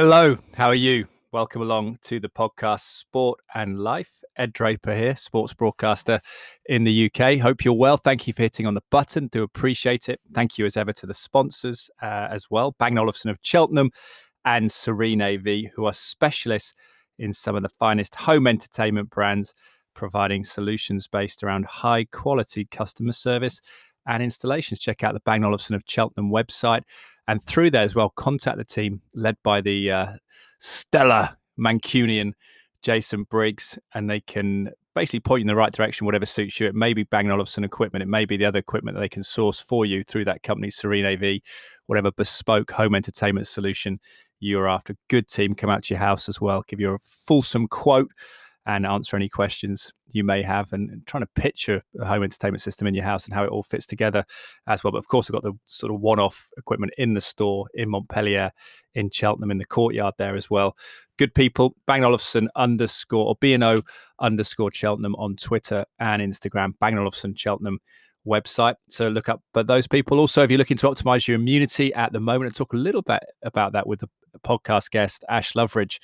Hello, how are you? Welcome along to the podcast Sport and Life. Ed Draper here, sports broadcaster in the UK. Hope you're well. Thank you for hitting on the button. Do appreciate it. Thank you as ever to the sponsors uh, as well Bang Olufsen of Cheltenham and Serene AV, who are specialists in some of the finest home entertainment brands, providing solutions based around high quality customer service and installations. Check out the Bang Olufsen of Cheltenham website. And through there as well, contact the team led by the uh, stellar Mancunian Jason Briggs, and they can basically point you in the right direction, whatever suits you. It may be Bang Olufsen equipment, it may be the other equipment that they can source for you through that company, Serene AV, whatever bespoke home entertainment solution you're after. Good team come out to your house as well, give you a fulsome quote and answer any questions you may have and, trying to picture a home entertainment system in your house and how it all fits together as well. But of course, we've got the sort of one off equipment in the store in Montpellier, in Cheltenham, in the courtyard there as well. Good people, Bang Olufsen underscore or B&O underscore Cheltenham on Twitter and Instagram, Bang Olufsen Cheltenham website. So look up but those people. Also, if you're looking to optimize your immunity at the moment, and talk a little bit about that with the podcast guest, Ash Loveridge,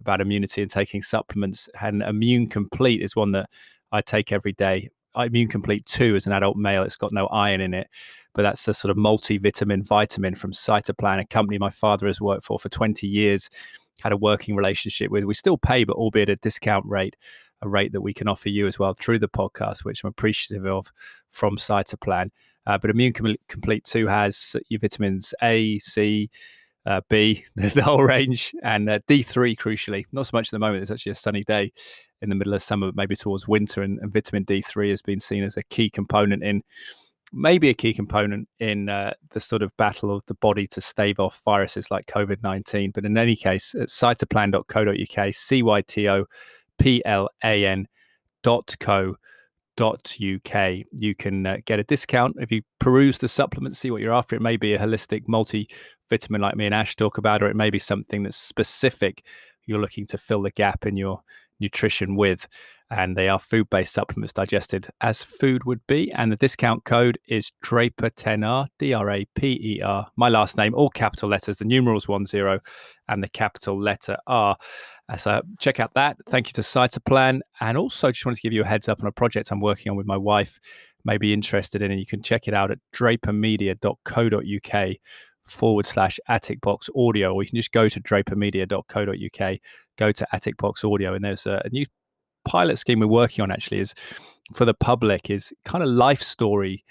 about immunity and taking supplements. And Immune Complete is one that I take every day. Immune Complete 2 as an adult male, it's got no iron in it, but that's a sort of multivitamin vitamin from Cytoplan, a company my father has worked for for 20 years, had a working relationship with. We still pay, but albeit a discount rate, a rate that we can offer you as well through the podcast, which I'm appreciative of from Cytoplan. Uh, but Immune Complete 2 has your vitamins A, C, uh, B, the, whole range, and uh, D3, crucially. Not so much at the moment. It's actually a sunny day in the middle of summer, maybe towards winter, and, and vitamin D3 has been seen as a key component in, maybe a key component in uh, the sort of battle of the body to stave off viruses like COVID 19. But in any case, at cytoplan.co.uk, C Y T O P L A N dot co uk. You can uh, get a discount if you peruse the supplement, see what you're after. It may be a holistic multivitamin like me and Ash talk about, or it may be something that's specific you're looking to fill the gap in your nutrition with. And they are food based supplements digested as food would be. And the discount code is Draper10R, D R A P E R. My last name, all capital letters, the numerals 10 and the capital letter R. Uh, so check out that. Thank you to Cytoplan. And also, just wanted to give you a heads up on a project I'm working on with my wife, may be interested in, and you can check it out at drapermedia.co.uk forward slash Attic Box Audio, or you can just go to drapermedia.co.uk, go to Attic Box Audio, and there's a, a new pilot scheme we're working on actually is for the public is kind of life story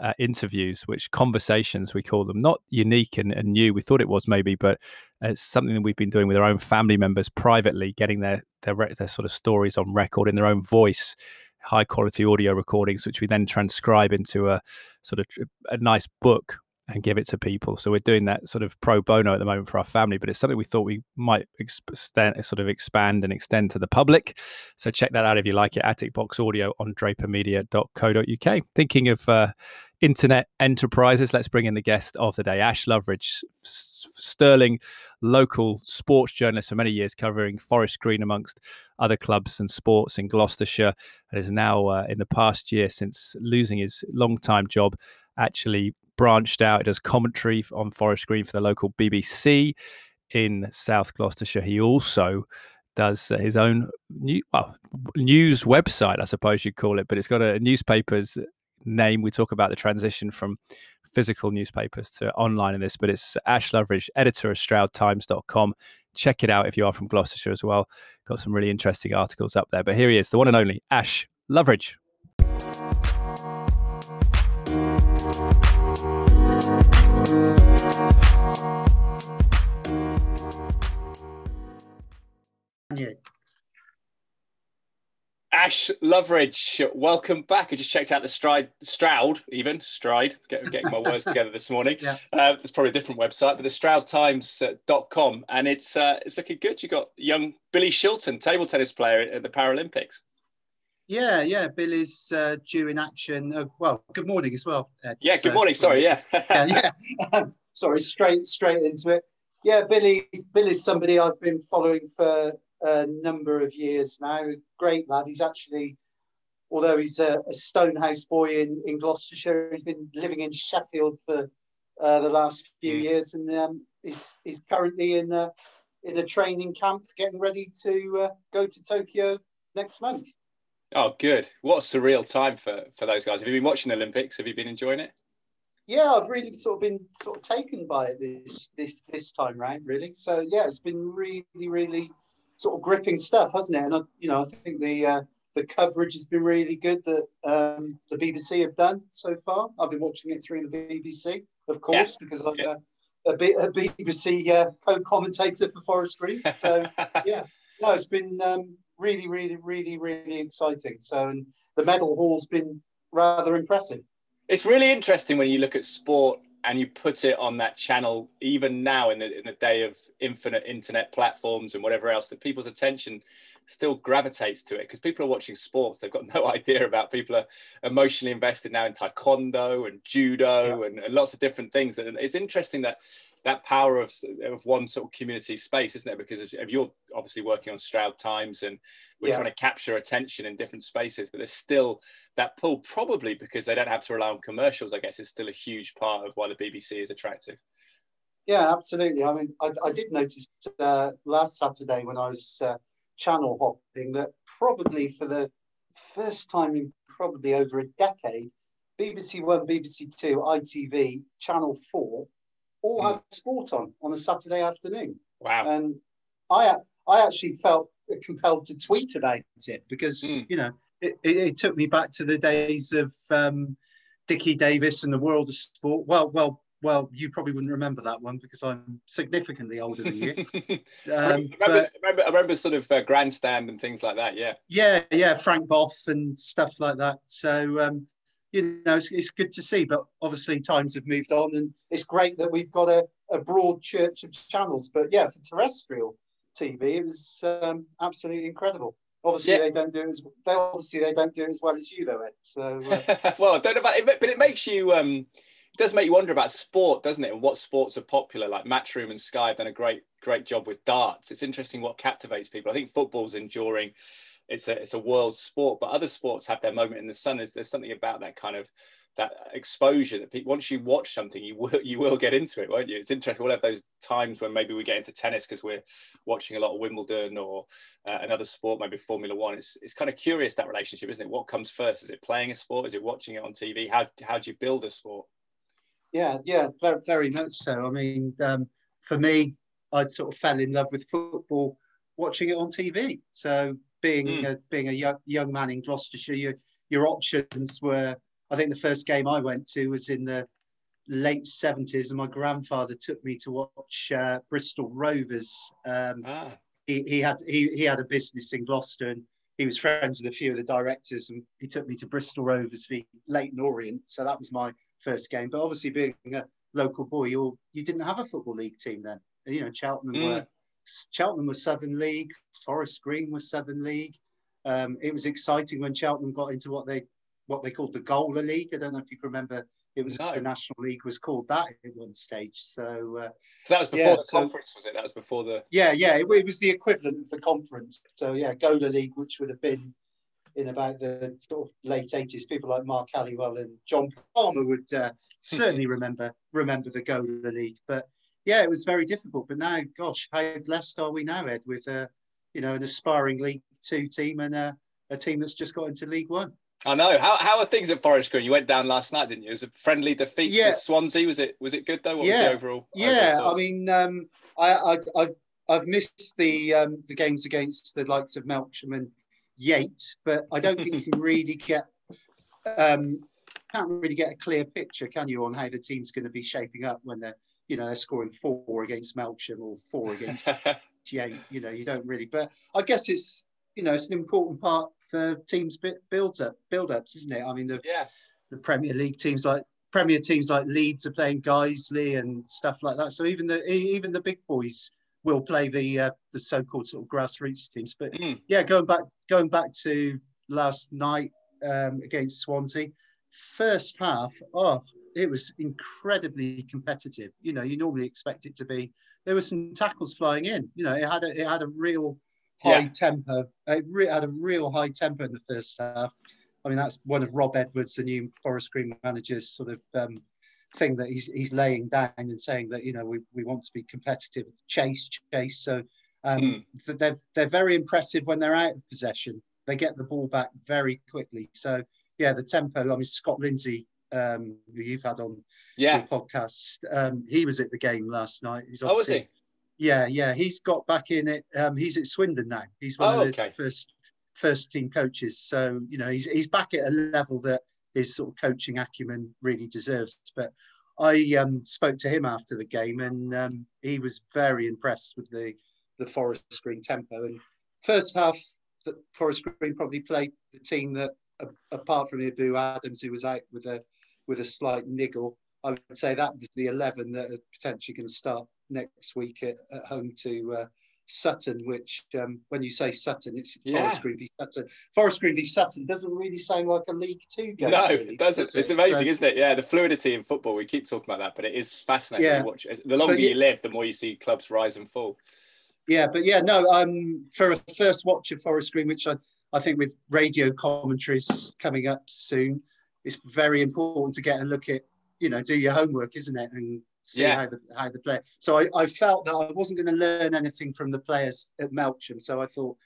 uh, interviews, which conversations we call them, not unique and, and, new. We thought it was maybe, but it's something that we've been doing with our own family members privately, getting their their, their sort of stories on record in their own voice, high quality audio recordings, which we then transcribe into a sort of a nice book and give it to people. So we're doing that sort of pro bono at the moment for our family, but it's something we thought we might extend, sort of expand and extend to the public. So check that out if you like it. Attic Box Audio on drapermedia.co.uk. Thinking of uh, internet enterprises, let's bring in the guest of the day, Ash Loveridge, sterling local sports journalist for many years, covering Forest Green amongst other clubs and sports in Gloucestershire, and is now uh, in the past year since losing his long-time job actually branched out. He does commentary on Forest Green for the local BBC in South Gloucestershire. He also does uh, his own new, well, news website, I suppose you'd call it, but it's got a newspaper's name. We talk about the transition from physical newspapers to online in this, but it's Ash Loveridge, editor of StroudTimes.com. Check it out if you are from Gloucestershire as well. Got some really interesting articles up there. But here he is, the one and only Ash Loveridge. Ash Loveridge, welcome back. I just checked out the Stride, Stroud, even Stride, get, getting my words together this morning. Yeah. Uh, it's probably a different website, but the StroudTimes.com, and it's uh, it's looking good. You've got young Billy Shilton, table tennis player at the Paralympics. Yeah, yeah. Billy's uh, due in action. Uh, well, good morning as well. Ed. Yeah, good morning. Sorry, yeah. yeah, yeah. Sorry, straight straight into it. Yeah, Billy. Billy's somebody I've been following for a number of years now. Great lad. He's actually, although he's a, a Stonehouse boy in, in Gloucestershire, he's been living in Sheffield for uh, the last few mm. years, and um, he's, he's currently in uh, in a training camp, getting ready to uh, go to Tokyo next month. Oh, good! What a surreal time for for those guys. Have you been watching the Olympics? Have you been enjoying it? Yeah, I've really sort of been sort of taken by it this this this time round, really. So yeah, it's been really really sort of gripping stuff, hasn't it? And I, you know, I think the uh, the coverage has been really good that um, the BBC have done so far. I've been watching it through the BBC, of course, yeah. because I'm yeah. a, a, a, BBC uh, co-commentator for Forest Green. So yeah, no, it's been um, really, really, really, really exciting. So, and the medal haul's been rather impressive. It's really interesting when you look at sport and you put it on that channel, even now in the in the day of infinite internet platforms and whatever else, that people's attention still gravitates to it because people are watching sports. They've got no idea about people are emotionally invested now in taekwondo and judo yeah. and, and, lots of different things. And it's interesting that that power of, of one sort of community space, isn't it? Because if you're obviously working on Stroud Times and we're yeah. trying to capture attention in different spaces, but there's still that pull, probably because they don't have to rely on commercials, I guess, is still a huge part of why the BBC is attractive. Yeah, absolutely. I mean, I, I did notice uh, last Saturday when I was uh, channel hopping that probably for the first time in probably over a decade, BBC One, BBC Two, ITV, Channel Four, all mm. had sport on on a Saturday afternoon. Wow! And I I actually felt compelled to tweet about it because mm. you know it, it, it, took me back to the days of um, Dickie Davies and the world of sport. Well, well, well, you probably wouldn't remember that one because I'm significantly older than you. Um, I, remember, but, I, remember, I, remember, sort of uh, grandstand and things like that. Yeah. Yeah, yeah, Frank Bough and stuff like that. So um, you know, it's, it's, good to see. But obviously, times have moved on, and it's great that we've got a, a broad church of channels. But yeah, for terrestrial TV, it was um, absolutely incredible. Obviously, yeah. they don't do it as they obviously they don't do it as well as you, though, Ed. So uh... well, I don't know about it, but it makes you. Um does make you wonder about sport, doesn't it? And what sports are popular. Like Matchroom and Sky have done a great, great job with darts. It's interesting what captivates people. I think football's enduring. It's a it's a world sport, but other sports have their moment in the sun. There's there's something about that kind of that exposure that people once you watch something you will you will get into it won't you? It's interesting we'll have those times when maybe we get into tennis because we're watching a lot of wimbledon or uh, another sport maybe formula one. It's, it's kind of curious that relationship isn't it? What comes first? Is it playing a sport? Is it watching it on tv how, how do you build a sport? Yeah, yeah, very, very much so. I mean, um, for me, I sort of fell in love with football watching it on TV. So being mm. a, being a young, young man in Gloucestershire, your, your options were. I think the first game I went to was in the late seventies, and my grandfather took me to watch uh, Bristol Rovers. Um, ah. he, he had he, he had a business in Gloucester, and he was friends with a few of the directors, and he took me to Bristol Rovers v Leyton Orient. So that was my first game. But obviously, being a local boy, you you didn't have a football league team then. You know, Cheltenham mm. were Cheltenham was Southern League, Forest Green was Southern League. Um, it was exciting when Cheltenham got into what they what they called the Gola League. I don't know if you can remember. It was no. the National League was called that at one stage. So, uh, so that was before yeah, the so, conference, was it? That was before the. Yeah, yeah, it, it, was the equivalent of the conference. So yeah, Gola League, which would have been in about the sort of late eighties. People like Mark Halliwell and John Palmer would uh, certainly remember remember the Gola League. But yeah, it was very difficult. But now, gosh, how blessed are we now, Ed, with a uh, you know an aspiring League Two team and a, a team that's just got into League One. I know. How, how are things at Forest Green? You went down last night, didn't you? It was a friendly defeat yeah. to Swansea. Was it was it good though? What yeah. was the overall? Yeah, overall I mean, um, I, I, I've I've missed the um, the games against the likes of Melksham and Yate, but I don't think you can really get um, can't really get a clear picture, can you, on how the team's going to be shaping up when they're you know they're scoring four against Melksham or four against. You know, you don't really. But I guess it's you know it's an important part for teams build up build ups, isn't it? I mean, the yeah. the Premier League teams like Premier teams like Leeds are playing Guiseley and stuff like that. So even the even the big boys will play the uh, the so-called sort of grassroots teams. But mm. yeah, going back going back to last night um, against Swansea, first half, oh, it was incredibly competitive. You know, you normally expect it to be. There were some tackles flying in. You know, it had a it had a real high yeah. tempo. It re- had a real high tempo in the first half. I mean, that's one of Rob Edwards, the new Forest Green manager's sort of um, thing that he's he's laying down and saying that you know we, we want to be competitive, chase, chase. So Um, mm. They're they're very impressive when they're out of possession. They get the ball back very quickly. So yeah, the tempo. I mean, Scott Lindsay, um, who you've had on yeah podcast, um, he was at the game last night. He's oh, was he? Yeah, yeah. He's got back in it. Um, he's at Swindon now. He's one oh, of the okay. first first team coaches. So you know, he's he's back at a level that his sort of coaching acumen really deserves. But I um, spoke to him after the game, and um, he was very impressed with the the Forest Green tempo. And first half, the Forest Green probably played the team that, apart from Ebou Adams, who was out with a with a slight niggle, I would say that was the eleven that are potentially going to start next week at, at home to uh, Sutton, which um, when you say Sutton, it's yeah. Forest Green v Sutton. Forest Green v Sutton doesn't really sound like a League Two game. No, really, it doesn't. Does it? It's amazing, so, isn't it? Yeah, the fluidity in football. We keep talking about that, but it is fascinating yeah. to watch. The longer you live, the more you see clubs rise and fall. Yeah, but yeah, no. Um, for a first watch of Forest Green, which I, I think with radio commentaries coming up soon, it's very important to get a look at. You know, do your homework, isn't it? And see yeah. how the how the play. So I, I felt that I wasn't going to learn anything from the players at Melksham. So I thought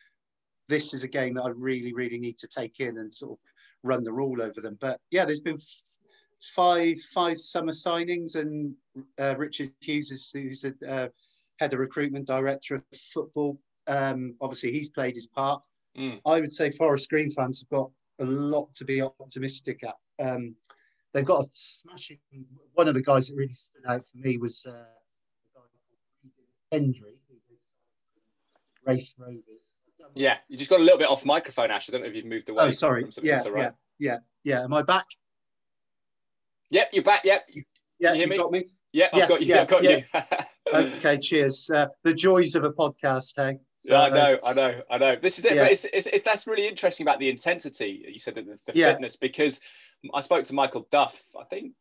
this is a game that I really, really need to take in and sort of run the rule over them. But yeah, there's been five five summer signings, and uh, Richard Hughes is who's a uh, head of recruitment director of football. Um, obviously, he's played his part. Mm. I would say Forest Green fans have got a lot to be optimistic at. Um, they've got a smashing. One of the guys that really stood out for me was uh, Hendry, Raith Rovers. Yeah, you just got a little bit off microphone, Ash. I don't know if you've moved away. Oh, sorry. Yeah, yeah, yeah, yeah. Am I back? Yep, you're back. Yep. You, yeah, you, hear me? got me. Yeah, I've got you. Yeah, I've got yeah. you. okay, cheers. Uh, the joys of a podcast, hey. So, yeah, I uh, know, I know, I know. This is it, yeah. but it's, it's, it's, that's really interesting about the intensity. You said that the, the yeah. fitness because I spoke to Michael Duff, I think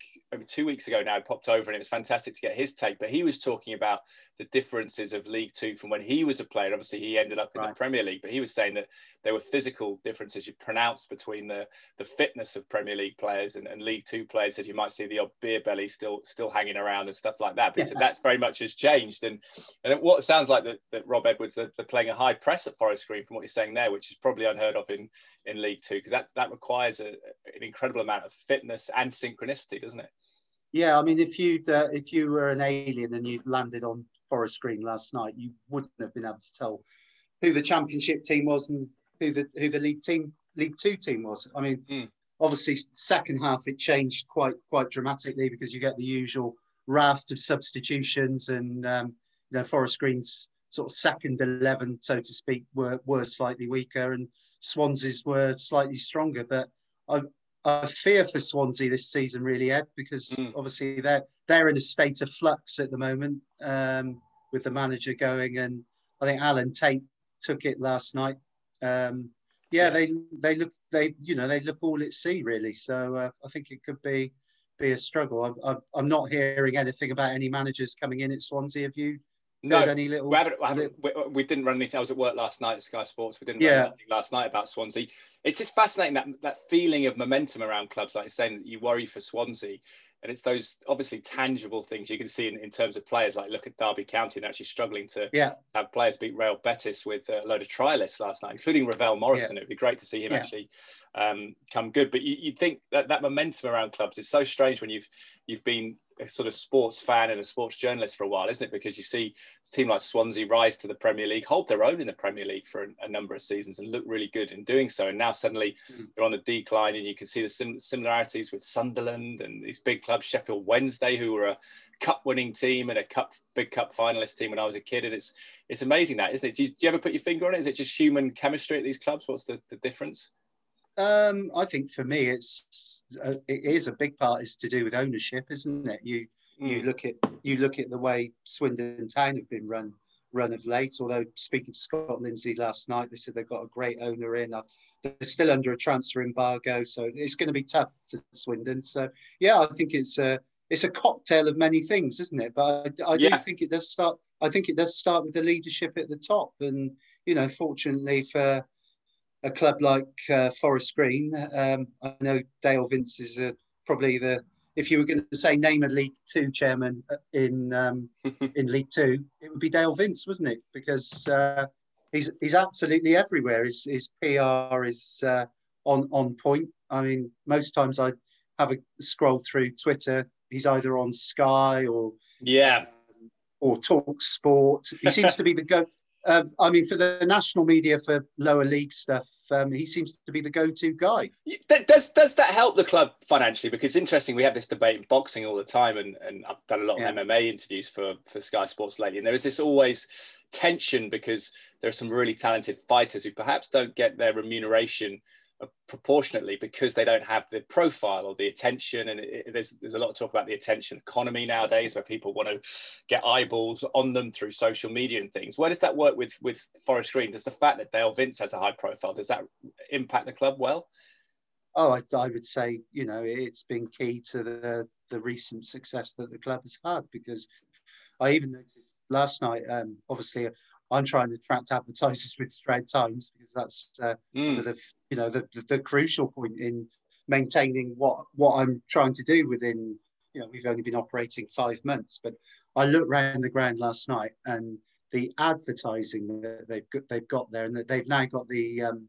two weeks ago now, popped over and it was fantastic to get his take. But he was talking about the differences of League Two from when he was a player. Obviously, he ended up in right. the Premier League, but he was saying that there were physical differences you pronounced between the, the fitness of Premier League players and, and League Two players that you might see the odd beer belly still still hanging around and stuff like that. But yeah. he said that's very much has changed. And, and what sounds like that, that Rob Edwards, they're, they're playing a high press at Forest Green from what you're saying there, which is probably unheard of in, in League Two, because that, that requires a, an incredible amount of fitness and synchronicity, doesn't it? Yeah, I mean, if you uh, if you were an alien and you landed on Forest Green last night, you wouldn't have been able to tell who the Championship team was and who the who the League team League Two team was. I mean, mm. obviously, second half it changed quite quite dramatically because you get the usual raft of substitutions and um, you know Forest Green's sort of second eleven, so to speak, were were slightly weaker and Swansea's were slightly stronger. But I, I fear for Swansea this season, really, Ed, because mm. obviously they're they're in a state of flux at the moment um, with the manager going, and I think Alan Tate took it last night. Um, yeah, yeah, they they look they you know they look all at sea really. So uh, I think it could be be a struggle. I, am not hearing anything about any managers coming in at Swansea. Have you no, any little, we, haven't, we, haven't, we, we, didn't run anything. I was at work last night at Sky Sports. We didn't yeah. run anything last night about Swansea. It's just fascinating that that feeling of momentum around clubs, like saying that you worry for Swansea. And it's those obviously tangible things you can see in, in terms of players. Like look at Derby County and actually struggling to yeah. have players beat Real Betis with a load of trialists last night, including Ravel Morrison. Yeah. It'd be great to see him actually um, come good. But you, would think that that momentum around clubs is so strange when you've you've been a sort of sports fan and a sports journalist for a while, isn't it? Because you see a team like Swansea rise to the Premier League, hold their own in the Premier League for a, number of seasons and look really good in doing so. And now suddenly mm. they're on the decline, and you can see the sim- similarities with Sunderland and these big clubs, Sheffield Wednesday, who were a cup-winning team and a cup big cup finalist team when I was a kid. And it's it's amazing that, isn't it? Do you, do you ever put your finger on it? Is it just human chemistry at these clubs? What's the, the difference? Um, I think for me, it's uh, it is a big part is to do with ownership, isn't it? You mm. you look at you look at the way Swindon Town have been run run of late. Although speaking to Scott Lindsay last night, they said they've got a great owner in. They're still under a transfer embargo, so it's going to be tough for Swindon. So yeah, I think it's a it's a cocktail of many things, isn't it? But I, I yeah. do think it does start. I think it does start with the leadership at the top, and you know, fortunately for a club like uh, Forest Green. Um, I know Dale Vince is uh, probably the if you were going to say name a League Two chairman uh, in um, in League Two, it would be Dale Vince, wasn't it? Because uh, he's he's absolutely everywhere. His his PR is uh, on on point. I mean, most times I have a scroll through Twitter. He's either on Sky or yeah, or Talk Sport. He seems to be the go. Uh, I mean, for the national media for lower league stuff, um, he seems to be the go-to guy. Does does that help the club financially? Because interesting, we have this debate in boxing all the time, and, and I've done a lot of yeah. MMA interviews for for Sky Sports lately, and there is this always tension because there are some really talented fighters who perhaps don't get their remuneration proportionately because they don't have the profile or the attention. And it, it, there's there's a lot of talk about the attention economy nowadays where people want to get eyeballs on them through social media and things. Where does that work with with forest green? Does the fact that dale vince has a high profile does that impact the club well? Oh i, I would say you know it's been key to the the recent success that the club has had because i even noticed last night um obviously I'm trying to attract advertisers with Stroud Times because that's uh, mm. the you know the, the, the crucial point in maintaining what what I'm trying to do within you know we've only been operating five months, but I looked around the ground last night and the advertising that they've got they've got there and that they've now got the um,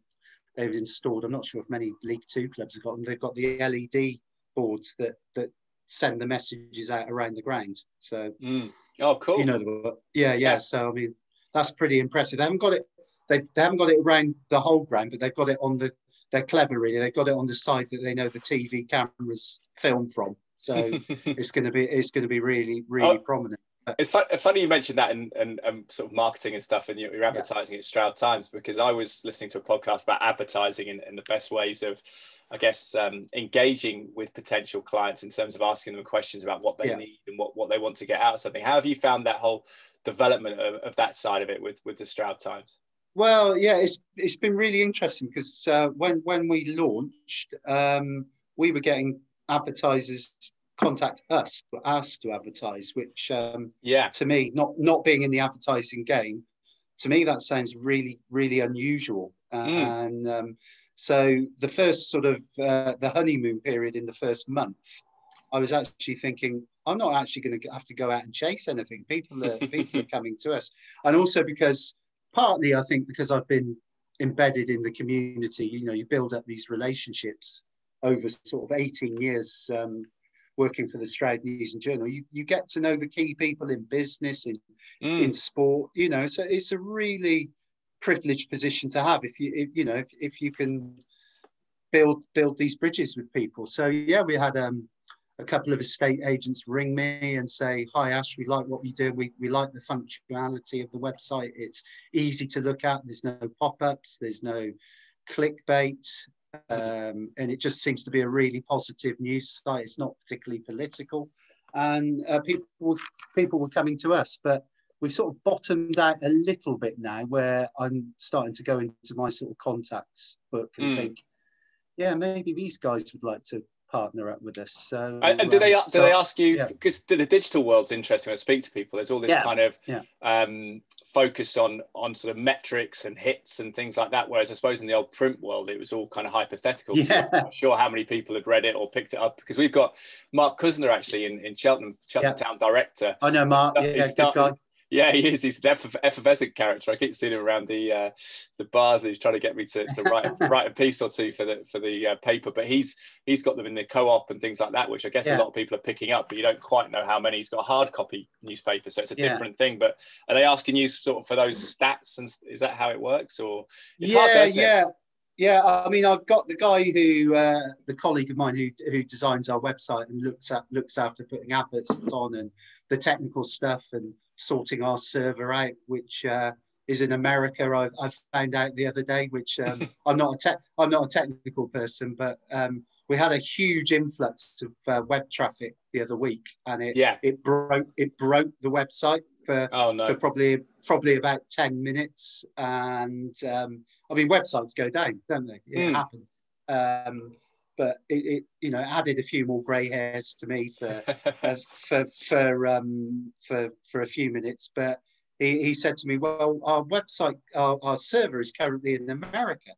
they've installed. I'm not sure if many League Two clubs have got them. They've got the LED boards that that send the messages out around the ground. So. Mm. Oh, cool. You know the yeah, yeah. So I mean, that's pretty impressive. They haven't got it. They, they haven't got it around the whole ground, but they've got it on the. They're clever, really. They've got it on the side that they know the TV cameras film from. So it's going to be it's going to be really really oh, prominent. It's funny you mentioned that and, and, and sort of marketing and stuff, and you're, you're advertising yeah. at Stroud Times because I was listening to a podcast about advertising and, and the best ways of, I guess, um, engaging with potential clients in terms of asking them questions about what they yeah. need and what, what they want to get out of something. How have you found that whole development of, of that side of it with with the Stroud Times? Well, yeah, it's it's been really interesting because uh, when when we launched, um, we were getting advertisers contact us us to advertise, which um, yeah, to me, not not being in the advertising game, to me that sounds really really unusual. Uh, mm. And um, so the first sort of uh, the honeymoon period in the first month, I was actually thinking, I'm not actually going to have to go out and chase anything. People are people are coming to us, and also because partly I think because I've been embedded in the community. You know, you build up these relationships over sort of 18 years um, working for the Stroud News and Journal. You you get to know the key people in business, in mm. in sport. You know, so it's a really privileged position to have if you if, you know if, if you can build build these bridges with people. So yeah, we had um a couple of estate agents ring me and say, Hi, Ash, we like what you do. We, we like the functionality of the website. It's easy to look at. There's no pop ups, there's no clickbait. Um, and it just seems to be a really positive news site. It's not particularly political. And uh, people, people were coming to us. But we've sort of bottomed out a little bit now where I'm starting to go into my sort of contacts book and mm. think, yeah, maybe these guys would like to partner up with us. So, and, and do they um, do so, they ask you because yeah. the digital world's interesting when I speak to people? There's all this yeah. kind of yeah. um, focus on on sort of metrics and hits and things like that. Whereas I suppose in the old print world, it was all kind of hypothetical. Yeah. I'm not sure how many people had read it or picked it up because we've got Mark Kuzner actually in, in Cheltenham, Cheltenham Town director. I know Mark. Yeah, good guy. Yeah, he is. He's an effervescent character. I keep seeing him around the uh, the bars. And he's trying to get me to, to write write a piece or two for the for the uh, paper. But he's he's got them in the co-op and things like that, which I guess yeah. a lot of people are picking up. But you don't quite know how many. He's got a hard copy newspaper, so it's a yeah. different thing. But are they asking you sort of for those stats? And is that how it works? Or yeah, hard, yeah. Yeah, I mean, I've got the guy who, uh, the colleague of mine who who designs our website and looks at looks after putting adverts on and the technical stuff and sorting our server out, which uh, is in America. I, I, found out the other day, which um, I'm not a te- I'm not a technical person, but um, we had a huge influx of uh, web traffic the other week, and it yeah. it broke it broke the website for oh, no. for probably probably about ten minutes. And um, I mean, websites go down, don't they? It mm. happens. Um, but it, it, you know added a few more grey hairs to me for uh, for for um for for a few minutes. But he, he said to me, "Well, our website, our, our server is currently in America.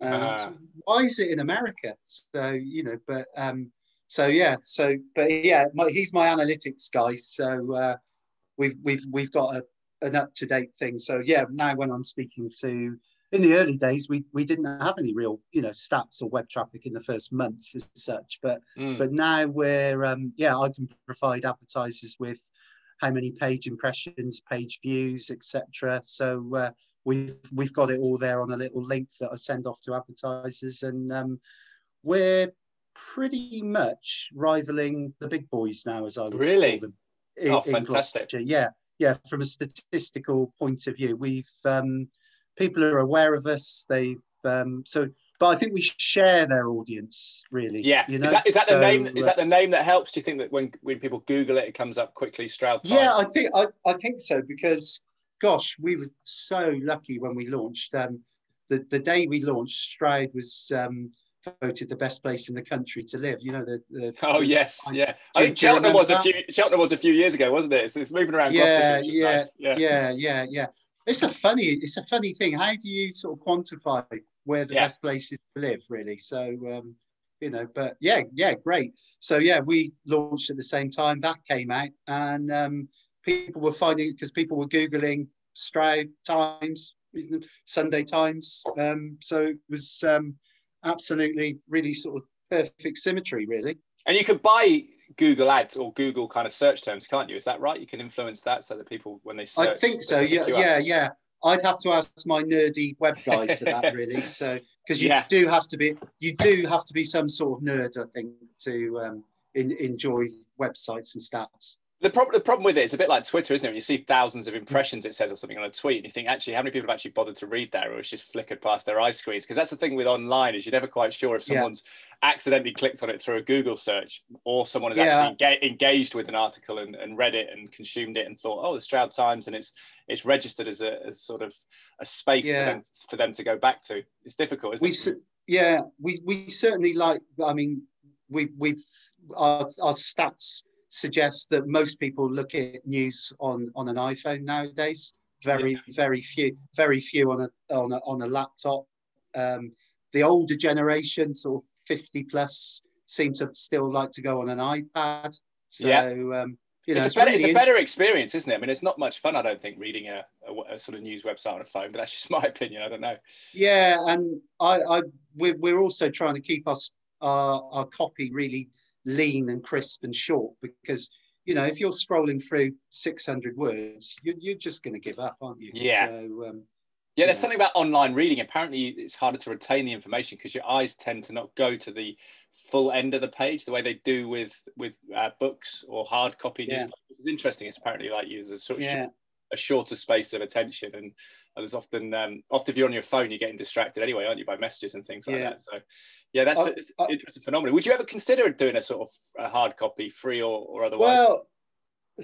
Um, uh. so why is it in America? So you know, but um, so yeah, so but yeah, my, he's my analytics guy. So uh, we've we've we've got a, an up to date thing. So yeah, now when I'm speaking to in the early days, we we didn't have any real you know stats or web traffic in the first month as such. But mm. but now we're um, yeah, I can provide advertisers with how many page impressions, page views, etc. So uh, we've we've got it all there on a little link that I send off to advertisers, and um, we're pretty much rivaling the big boys now, as I would really. call them. In, oh, fantastic! Yeah, yeah. From a statistical point of view, we've um, people are aware of us. They um, so, but I think we share their audience really. Yeah, you know? is that, is that so, the name? Is that the name that helps? Do you think that when when people Google it, it comes up quickly? Stroud. Time? Yeah, I think I, I think so because gosh, we were so lucky when we launched. Um, the the day we launched, Stroud was um, voted the best place in the country to live. You know the. the oh yes, yeah. I think Cheltenham was a few. Cheltenham was a few years ago, wasn't it? It's, it's moving around. Yeah, yeah, nice. yeah, yeah, yeah, yeah. It's a funny. It's a funny thing. How do you sort of quantify where the yeah. best place is to live? Really. So. Um, you know, but yeah, yeah, great. So yeah, we launched at the same time that came out, and um, people were finding because people were googling Stroud Times, Sunday Times. Um, so it was um, absolutely really sort of perfect symmetry, really. And you could buy Google ads or Google kind of search terms, can't you? Is that right? You can influence that so that people, when they search, I think so. Yeah, yeah, yeah. I'd have to ask my nerdy web guy for that, really. So because you yeah. do have to be, you do have to be some sort of nerd, I think, to um, in, enjoy websites and stats. The problem, the problem with it is a bit like Twitter, isn't it? When you see thousands of impressions, it says or something on a tweet, and you think, actually, how many people have actually bothered to read that, or it's just flickered past their eye screens? Because that's the thing with online is you're never quite sure if someone's yeah. accidentally clicked on it through a Google search, or someone has yeah. actually ga- engaged with an article and, and, read it and consumed it and thought, oh, the Stroud Times, and it's it's registered as a as sort of a space yeah. for them for them to go back to. It's difficult, isn't we, it? Yeah, we we certainly like. I mean, we we've our, our stats suggests that most people look at news on, on an iPhone nowadays. Very, yeah. very few, very few on a on a, on a laptop. Um, the older generation, sort of fifty plus, seem to still like to go on an iPad. So, yeah. um, you know, it's, a better, really it's a better experience, isn't it? I mean, it's not much fun, I don't think, reading a, a, a, sort of news website on a phone, but that's just my opinion. I don't know. Yeah, and I, I we're, we're also trying to keep us our, our copy really lean and crisp and short because you know if you're scrolling through 600 words you're, you're just going to give up aren't you yeah so, um, yeah, there's something about online reading. Apparently, it's harder to retain the information because your eyes tend to not go to the full end of the page the way they do with with uh, books or hard copy yeah. It's interesting. It's apparently like you, there's a sort of yeah a shorter space of attention. And there's often um, often if you're on your phone you're getting distracted anyway aren't you by messages and things like yeah. that. So yeah that's an interesting phenomenon. Would you ever consider doing a sort of a hard copy free or, or otherwise? Well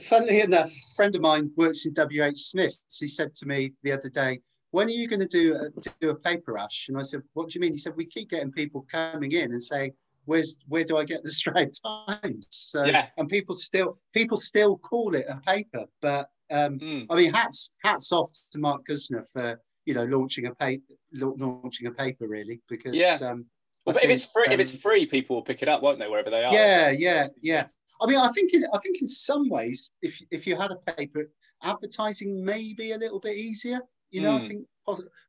funnily enough a friend of mine works in wh smith. He said to me the other day when are you going to do a, do a paper rush? And i said what do you mean? He said we keep getting people coming in and saying where's where do I get the Stroud Times? So yeah. and people still people still call it a paper, but um, mm. I mean, hats hats off to Mark Guzner for you know launching a paper, launching a paper really because yeah. Um, well, but think, if it's free, um, if it's um, free, people will pick it up, won't they, wherever they are? Yeah, yeah, yeah. I mean, I think in, I think in some ways, if if you had a paper, advertising may be a little bit easier. You know, mm. I hmm. think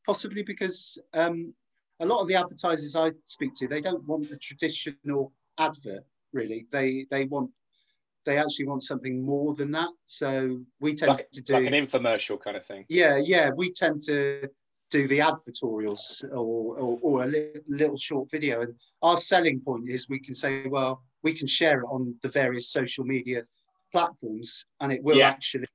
possibly because um, a lot of the advertisers I speak to, they don't want a traditional advert. Really, they they want they actually want something more than that. So we tend like, to do like an infomercial kind of thing. Yeah, yeah. We tend to do the advertorials or, or, or a li- little short video. And our selling point is we can say, well, we can share it on the various social media platforms and it will yeah. actually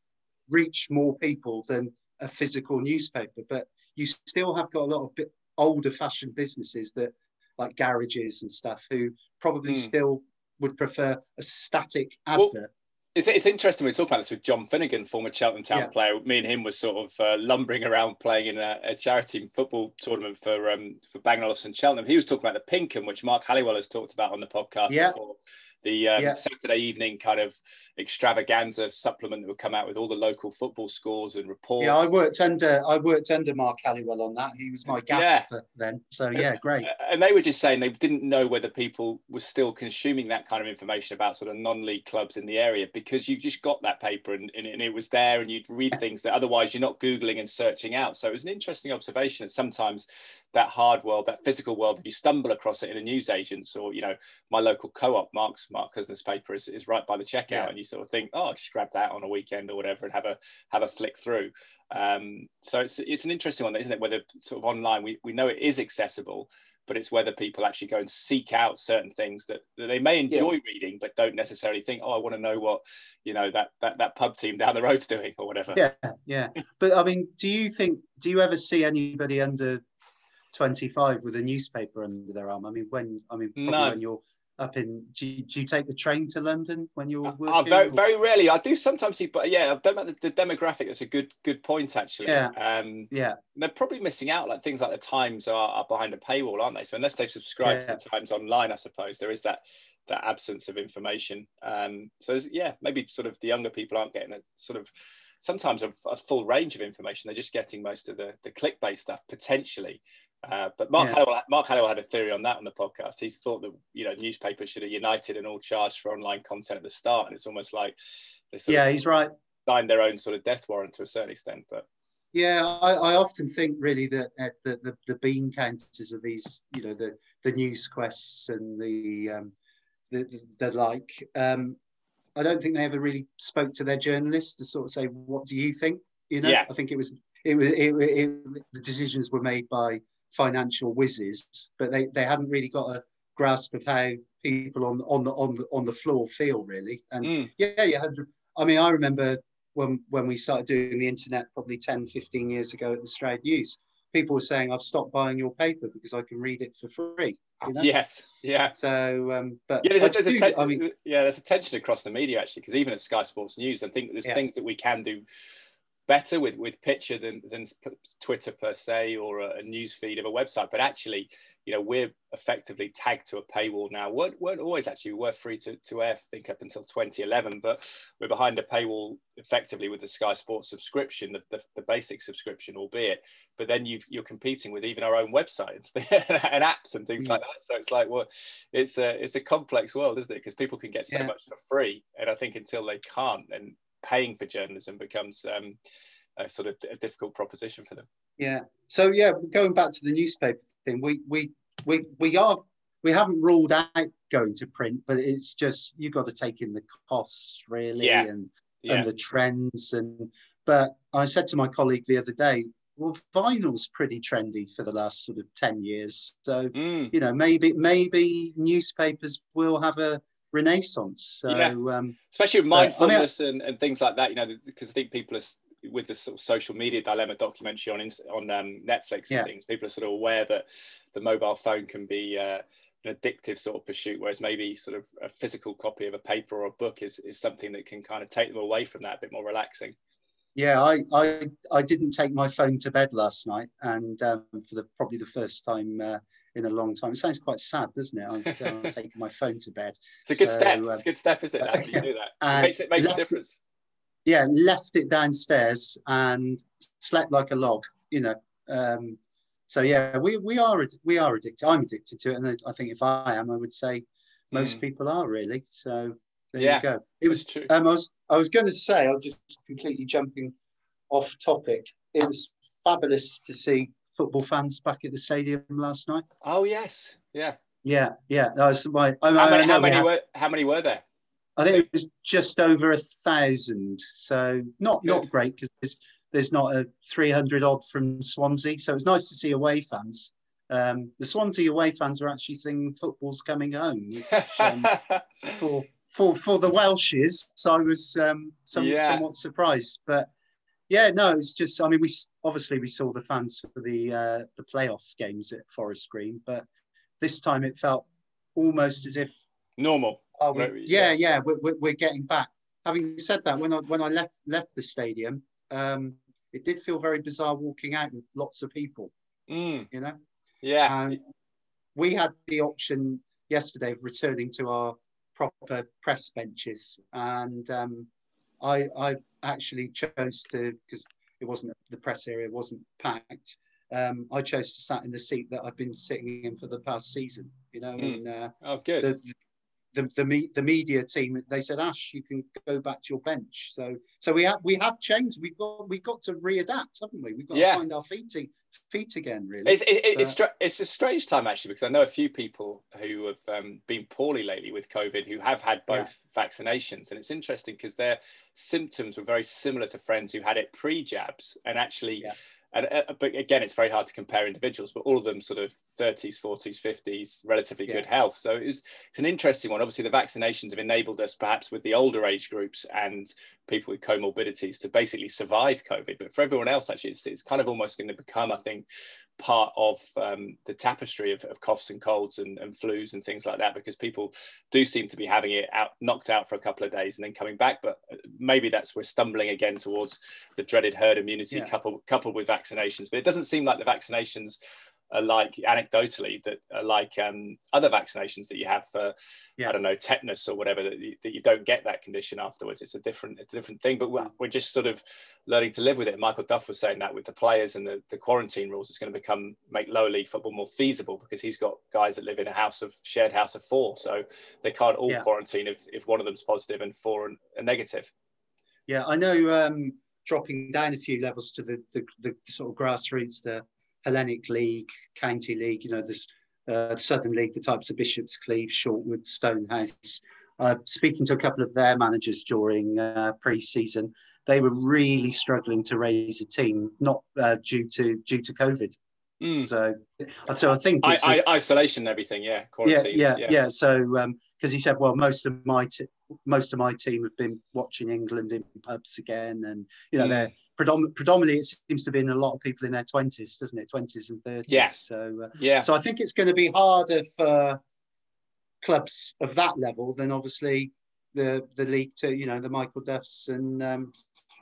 reach more people than a physical newspaper. But you still have got a lot of bit older fashioned businesses that like garages and stuff who probably mm. still would prefer a static advert. Well, it's, it's interesting we talk about this with John Finnegan, former Cheltenham Town yeah. player. Me and him was sort of uh, lumbering around playing in a, a charity football tournament for um, for Bang & Olufsen Cheltenham. He was talking about the Pink'un, which Mark Halliwell has talked about on the podcast yeah. before. the um, yeah. Saturday evening kind of extravaganza supplement that would come out with all the local football scores and reports. Yeah, I worked under I worked under Mark Halliwell on that. He was my gaffer then. So yeah, great. And they were just saying they didn't know whether people were still consuming that kind of information about sort of non-league clubs in the area because you've just got that paper and, and, it was there and you'd read things that otherwise you're not googling and searching out. So it was an interesting observation that sometimes that hard world, that physical world, if you stumble across it in a newsagent's or you know my local co-op, Mark's Mark Cousins paper is, is right by the checkout, yeah. and you sort of think, oh, I'll just grab that on a weekend or whatever and have a have a flick through. Um, so it's it's an interesting one, isn't it? Whether sort of online, we we know it is accessible, but it's whether people actually go and seek out certain things that, that they may enjoy yeah. reading, but don't necessarily think, oh, I want to know what you know that that that pub team down the road's doing or whatever. Yeah, yeah. but I mean, do you think? Do you ever see anybody under 25 with a newspaper under their arm? I mean, when I mean, probably no. when you're up in do you, do you, take the train to london when you're uh, working? Uh, very, very rarely i do sometimes see but yeah i've done the, the demographic that's a good good point actually yeah um yeah they're probably missing out like things like the times are, are behind a paywall aren't they so unless they've subscribed yeah. to the times online i suppose there is that that absence of information um so yeah maybe sort of the younger people aren't getting a sort of sometimes a, a, full range of information. They're just getting most of the, the clickbait stuff potentially. Uh, but Mark, yeah. Halliwell, Mark Halliwell had a theory on that on the podcast. He's thought that you know newspapers should have united and all charged for online content at the start, and it's almost like they sort yeah, of he's right. Signed their own sort of death warrant to a certain extent, but yeah, I, I often think really that uh, the, the, the bean counters of these, you know, the the Newsquests and the um, the, the, the like. Um, I don't think they ever really spoke to their journalists to sort of say, "What do you think?" You know, yeah. I think it was it was it, it, it, the decisions were made by financial whizzes, but they, they hadn't really got a grasp of how people on on the on the on the floor feel really. And mm. yeah, yeah, I mean, I remember when when we started doing the internet probably 10, 15 years ago at the Stroud News, people were saying, "I've stopped buying your paper because I can read it for free." You know? Yes, yeah. So, um, but yeah, there's, a, there's do, I mean, yeah, there's a tension across the media actually, because even at Sky Sports News, I think there's yeah. things that we can do better with with picture than than Twitter per se or a, a news feed of a website. But actually, you know, we're effectively tagged to a paywall now. weren't, weren't always actually we were free to, to air, I think up until 2011, but we're behind a paywall effectively with the Sky Sports subscription, the, the, the basic subscription, albeit. But then you are competing with even our own websites and apps and things mm. like that. So it's like, well, it's a it's a complex world, isn't it? Because people can get so yeah. much for free, and I think until they can't, and paying for journalism becomes um, a sort of a difficult proposition for them. Yeah. So yeah, going back to the newspaper thing, we we we we are we haven't ruled out going to print, but it's just you've got to take in the costs really yeah. and yeah. and the trends and. But I said to my colleague the other day, well, vinyl's pretty trendy for the last sort of ten years. So mm. you know, maybe maybe newspapers will have a renaissance. So, yeah. um, especially with mindfulness I mean, and, and things like that, you know, because I think people are with the sort of social media dilemma documentary on on um, Netflix and yeah. things, people are sort of aware that the mobile phone can be uh, an addictive sort of pursuit, whereas maybe sort of a physical copy of a paper or a book is, is something that can kind of take them away from that, a bit more relaxing. Yeah, I, I, I didn't take my phone to bed last night, and um, for the probably the first time uh, in a long time. It sounds quite sad, doesn't it? I'm, I'm taking my phone to bed. It's a good so, step. Um, it's a good step, isn't it? You do that, it makes it makes a difference. It, yeah, left it downstairs and slept like a log. You know. Um, so yeah, we we are we are addicted. I'm addicted to it, and I think if I am, I would say most mm. people are really. So there yeah, you go. It was true. Um, I was I was going to say, I'm just completely jumping off topic. It was fabulous to see football fans back at the stadium last night. Oh yes, yeah, yeah, yeah. That was my. I, how many? How many were? How many were there? I think it was just over a thousand. So not Good. not great because there's there's not a 300 odd from Swansea. So it's nice to see away fans. Um, the Swansea away fans were actually singing "Football's Coming Home" which, um, for for for the Welshes. So I was um, some, yeah. somewhat surprised, but yeah, no, it's just. I mean, we obviously we saw the fans for the uh, the playoff games at Forest Green, but this time it felt almost as if normal. Oh, we, yeah, yeah, yeah we're, we're, getting back. Having said that, when I when I left left the stadium, um, it did feel very bizarre walking out with lots of people. Mm. You know. Yeah. we had the option yesterday of returning to our proper press benches, and um, I I actually chose to because it wasn't the press area wasn't packed. Um, I chose to sat in the seat that I've been sitting in for the past season. You know, mm. and uh, oh, good. The, the, the, me, the media team they said ash you can go back to your bench. So so we have we have changed. We've got we've got to readapt haven't we? We've got yeah. to find our feet feet again really. It's it, it's, it's a strange time actually because i know a few people who have um, been poorly lately with covid who have had both yeah. vaccinations. And it's interesting because their symptoms were very similar to friends who had it pre-jabs. And actually yeah and uh, but again it's very hard to compare individuals but all of them sort of 30s 40s 50s relatively yeah. good health. So it was, it's an interesting one. Obviously the vaccinations have enabled us perhaps with the older age groups and people with comorbidities to basically survive covid. But for everyone else actually it's, it's kind of almost going to become i think part of um, the tapestry of, of, coughs and colds and, and, flus and things like that because people do seem to be having it out knocked out for a couple of days and then coming back but uh, maybe that's we're stumbling again towards the dreaded herd immunity yeah. coupled coupled with vaccinations but it doesn't seem like the vaccinations like anecdotally that are like um, other vaccinations that you have for yeah. I don't know tetanus or whatever that you, that you don't get that condition afterwards. It's a different it's a different thing, but we're, we're just sort of learning to live with it. Michael Duff was saying that with the players and the, the quarantine rules, it's going to become make lower league football more feasible because he's got guys that live in a house of shared house of four, so they can't all yeah. quarantine if, if one of them's positive and four are negative. Yeah, I know. Um, dropping down a few levels to the, the, the sort of grassroots, the Hellenic League, County League, you know, this uh, Southern League, the types of Bishops Cleeve, Shortwood, Stonehouse. Uh, speaking to a couple of their managers during uh, pre-season, they were really struggling to raise a team, not uh, due to due to COVID. Mm. So, so I think I, I, a, isolation and everything, yeah, yeah, yeah, yeah, yeah. So, because um, he said, well, most of my t- most of my team have been watching England in pubs again, and you know mm. they're predom- predominantly it seems to be in a lot of people in their twenties, doesn't it? Twenties and thirties. Yeah. So uh, yeah. So I think it's going to be harder for clubs of that level than obviously the the league to you know the Michael Duffs and um,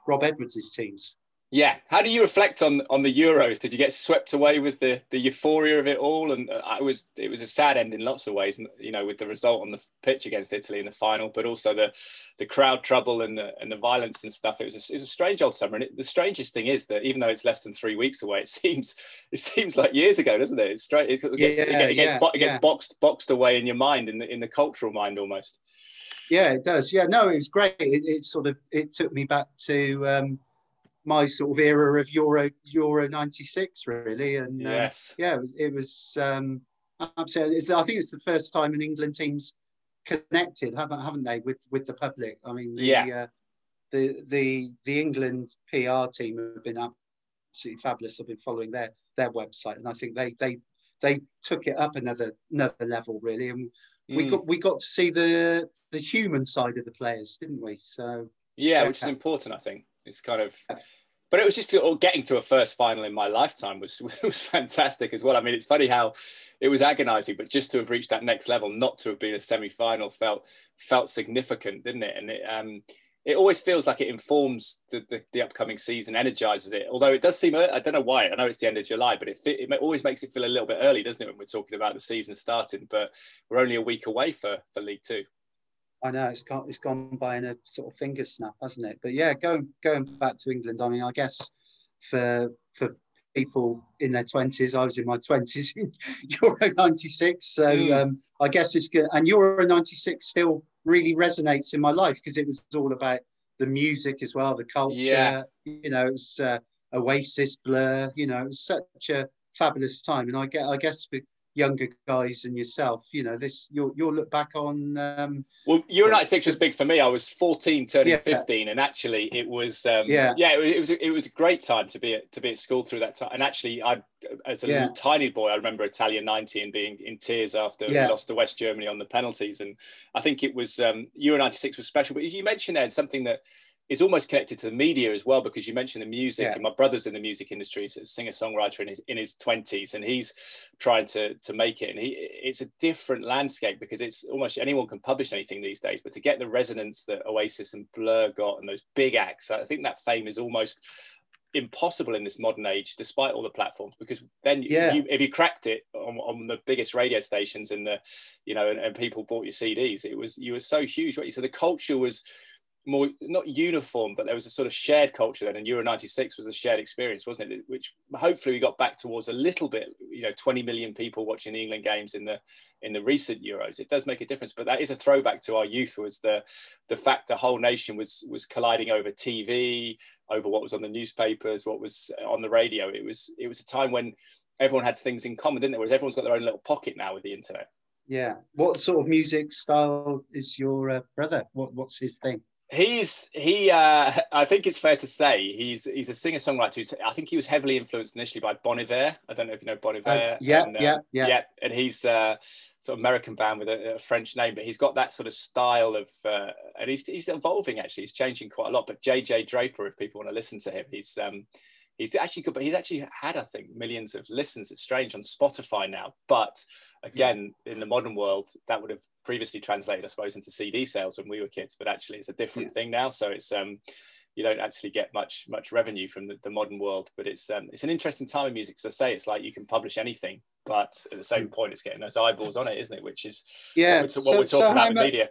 Rob Edwards' teams. Yeah. How do you reflect on on the Euros? Did you get swept away with the the euphoria of it all? And uh, it was it was a sad end in lots of ways. You know, with the result on the pitch against Italy in the final, but also the the crowd trouble and the and the violence and stuff. It was a, it was a strange old summer. And it, the strangest thing is that even though it's less than three weeks away, it seems it seems like years ago, doesn't it? It's straight. It gets, yeah, it gets, yeah, it gets yeah. boxed boxed away in your mind in the in the cultural mind almost. Yeah, it does. Yeah, no, it was great. It, it sort of it took me back to. Um, my sort of era of Euro Euro '96, really. And uh, yeah, it was. It was um, absolutely. I think it's the first time an England team's connected, haven't haven't they, with with the public? I mean, the, yeah. Uh, the the the England PR team have been absolutely fabulous. I've been following their their website, and I think they they they took it up another another level really, and mm. we got we got to see the the human side of the players, didn't we? So yeah, which is important, I think. It's kind of, but it was just getting to a first final in my lifetime was was fantastic as well. I mean, it's funny how it was agonising, but just to have reached that next level, not to have been a semi final, felt felt significant, didn't it? And it um, it always feels like it informs the, the, the, upcoming season, energizes it. Although it does seem, I don't know why, I know it's the end of July, but it, it always makes it feel a little bit early, doesn't it, when we're talking about the season starting? But we're only a week away for, for League Two. I know it's gone, it's gone by in a sort of finger snap, hasn't it? But yeah, going going back to England, I mean, I guess for for people in their twenties, I was in my twenties in Euro '96, so mm. um, I guess it's good. And Euro '96 still really resonates in my life because it was all about the music as well, the culture. Yeah. You know, it was uh, Oasis, Blur. You know, it was such a fabulous time, and I get, I guess for younger guys and yourself you know this you'll you'll look back on um well Euro 96 was big for me. I was 14 turning yeah. 15 and actually it was um yeah. yeah it, was it was a great time to be at to be at school through that time. And actually i as a yeah. little tiny boy i remember Italia 90 and being in tears after we lost to west germany on the penalties. And i think it was um euro 96 was special. But you mentioned there something that is almost connected to the media as well because you mentioned the music yeah. and my brother's in the music industry he's a singer songwriter in his in his 20s and he's trying to to make it and he it's a different landscape because it's almost anyone can publish anything these days but to get the resonance that Oasis and Blur got and those big acts I think that fame is almost impossible in this modern age, despite all the platforms, because then yeah. you, if you cracked it on, on, the biggest radio stations and the, you know, and, and, people bought your CDs, it was you were so huge. Right? So the culture was more not uniform, but there was a sort of shared culture then. And Euro '96 was a shared experience, wasn't it? Which hopefully we got back towards a little bit. You know, 20 million people watching the England games in the in the recent Euros. It does make a difference, but that is a throwback to our youth. Was the the fact the whole nation was was colliding over TV, over what was on the newspapers, what was on the radio. It was it was a time when everyone had things in common, didn't there? Whereas everyone's got their own little pocket now with the internet. Yeah. What sort of music style is your uh, brother? What what's his thing? He's he. Uh, I think it's fair to say he's he's a singer songwriter. I think he was heavily influenced initially by Bon Iver. I don't know if you know Bon Iver. Uh, yeah, and, uh, yeah, yeah, yeah. And he's uh, sort of American band with a, a, French name, but he's got that sort of style of, uh, and he's he's evolving actually. He's changing quite a lot. But JJ Draper, if people want to listen to him, he's um, he's actually good, but he's actually had, I think, millions of listens. It's strange on Spotify now. But again, yeah. in the modern world, that would have previously translated, I suppose, into CD sales when we were kids. But actually, it's a different yeah. thing now. So it's um, you don't actually get much much revenue from the, the modern world. But it's um, it's an interesting time in music. So say it's like you can publish anything, but at the same mm. point, it's getting those eyeballs on it, isn't it? Which is yeah, what we're, what so, we're talking so about in media.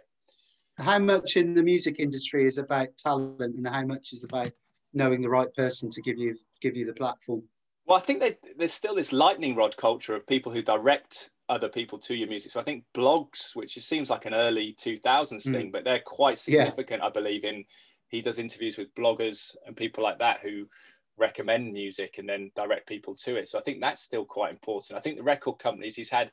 How much in the music industry is about talent, and how much is about knowing the right person to give you give you the platform. Well, I think that there's still this lightning rod culture of people who direct other people to your music. So I think blogs, which it seems like an early 2000s mm. thing, but they're quite significant, yeah. I believe. In he does interviews with bloggers and people like that who recommend music and then direct people to it. So I think that's still quite important. I think the record companies he's had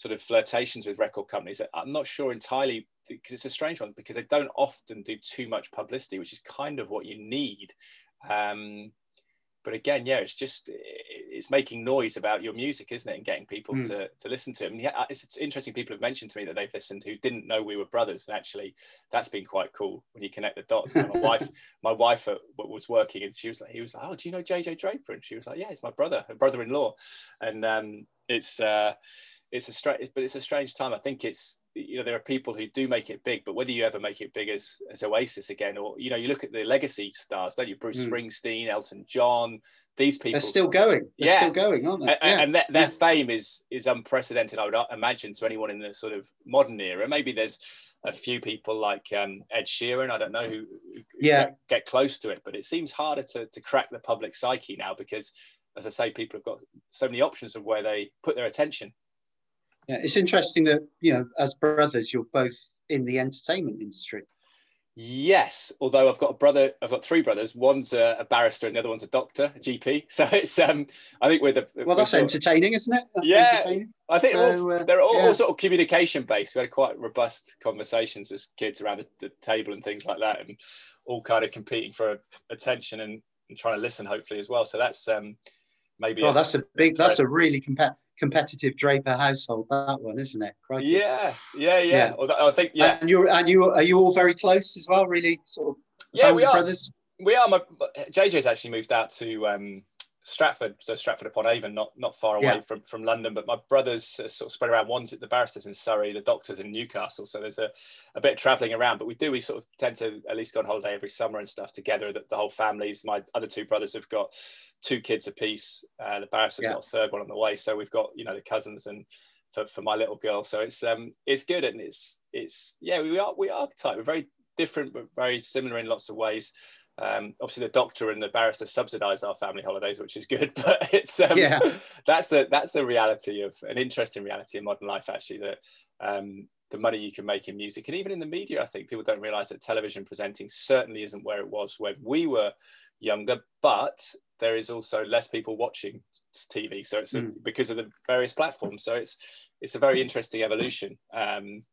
sort of flirtations with record companies. I'm not sure entirely because it's a strange one because they don't often do too much publicity, which is kind of what you need. Um, but again, yeah, it's just it's making noise about your music, isn't it, and getting people mm. to, to listen to it. And yeah, it's, it's, interesting. People have mentioned to me that they've listened who didn't know we were brothers, and actually, that's been quite cool when you connect the dots. my wife, my wife was working, and she was like, he was like, "Oh, do you know JJ Draper?" And she was like, "Yeah, it's my brother, a brother-in-law," and um, it's. Uh, it's a strange, but it's a strange time. I think it's you know there are people who do make it big, but whether you ever make it big as, as Oasis again, or you know you look at the legacy stars, don't you? Bruce mm. Springsteen, Elton John, these people they're still going. They're yeah. still going, aren't they? And, yeah. and their, their yeah. fame is is unprecedented. I would imagine to anyone in the sort of modern era. Maybe there's a few people like um, Ed Sheeran. I don't know who, who yeah. Get, get, close to it, but it seems harder to to crack the public psyche now because, as I say, people have got so many options of where they put their attention. Yeah, it's interesting that you know, as brothers, you're both in the entertainment industry. Yes, although I've got a brother, I've got three brothers. One's a, a barrister, and the other one's a doctor, a GP. So it's, um, I think we're the. Well, that's entertaining, isn't it? That's yeah, I think so, all, uh, they're all, yeah. all, sort of communication based. We had quite robust conversations as kids around the, the, table and things like that, and all kind of competing for attention and, and trying to listen, hopefully as well. So that's um, maybe. Well, a, that's a big. That's a really competitive competitive Draper household, that one, isn't it? Crikey. Yeah, yeah, yeah. yeah. I think yeah. And you and you are you all very close as well? Really, sort of. Yeah, we are. Brothers. We are. My JJ's actually moved out to um, Stratford, so Stratford upon Avon, not not far away yeah. from, from London. But my brothers sort of spread around. One's at the barristers in Surrey, the doctors in Newcastle. So there's a, a bit of travelling around. But we do. We sort of tend to at least go on holiday every summer and stuff together. The, the whole families. My other two brothers have got two kids apiece. Uh, the barrister's yeah. got a third one on the way. So we've got you know the cousins and for, for my little girl. So it's um it's good and it's it's yeah we are we are tight. We're very different but very similar in lots of ways. Um, obviously, the doctor and the barrister subsidise our family holidays, which is good. But it's um, yeah. that's the that's the reality of an interesting reality in modern life. Actually, that um, the money you can make in music and even in the media, I think people don't realise that television presenting certainly isn't where it was when we were younger. But there is also less people watching TV, so it's mm. a, because of the various platforms. So it's it's a very interesting evolution. Um,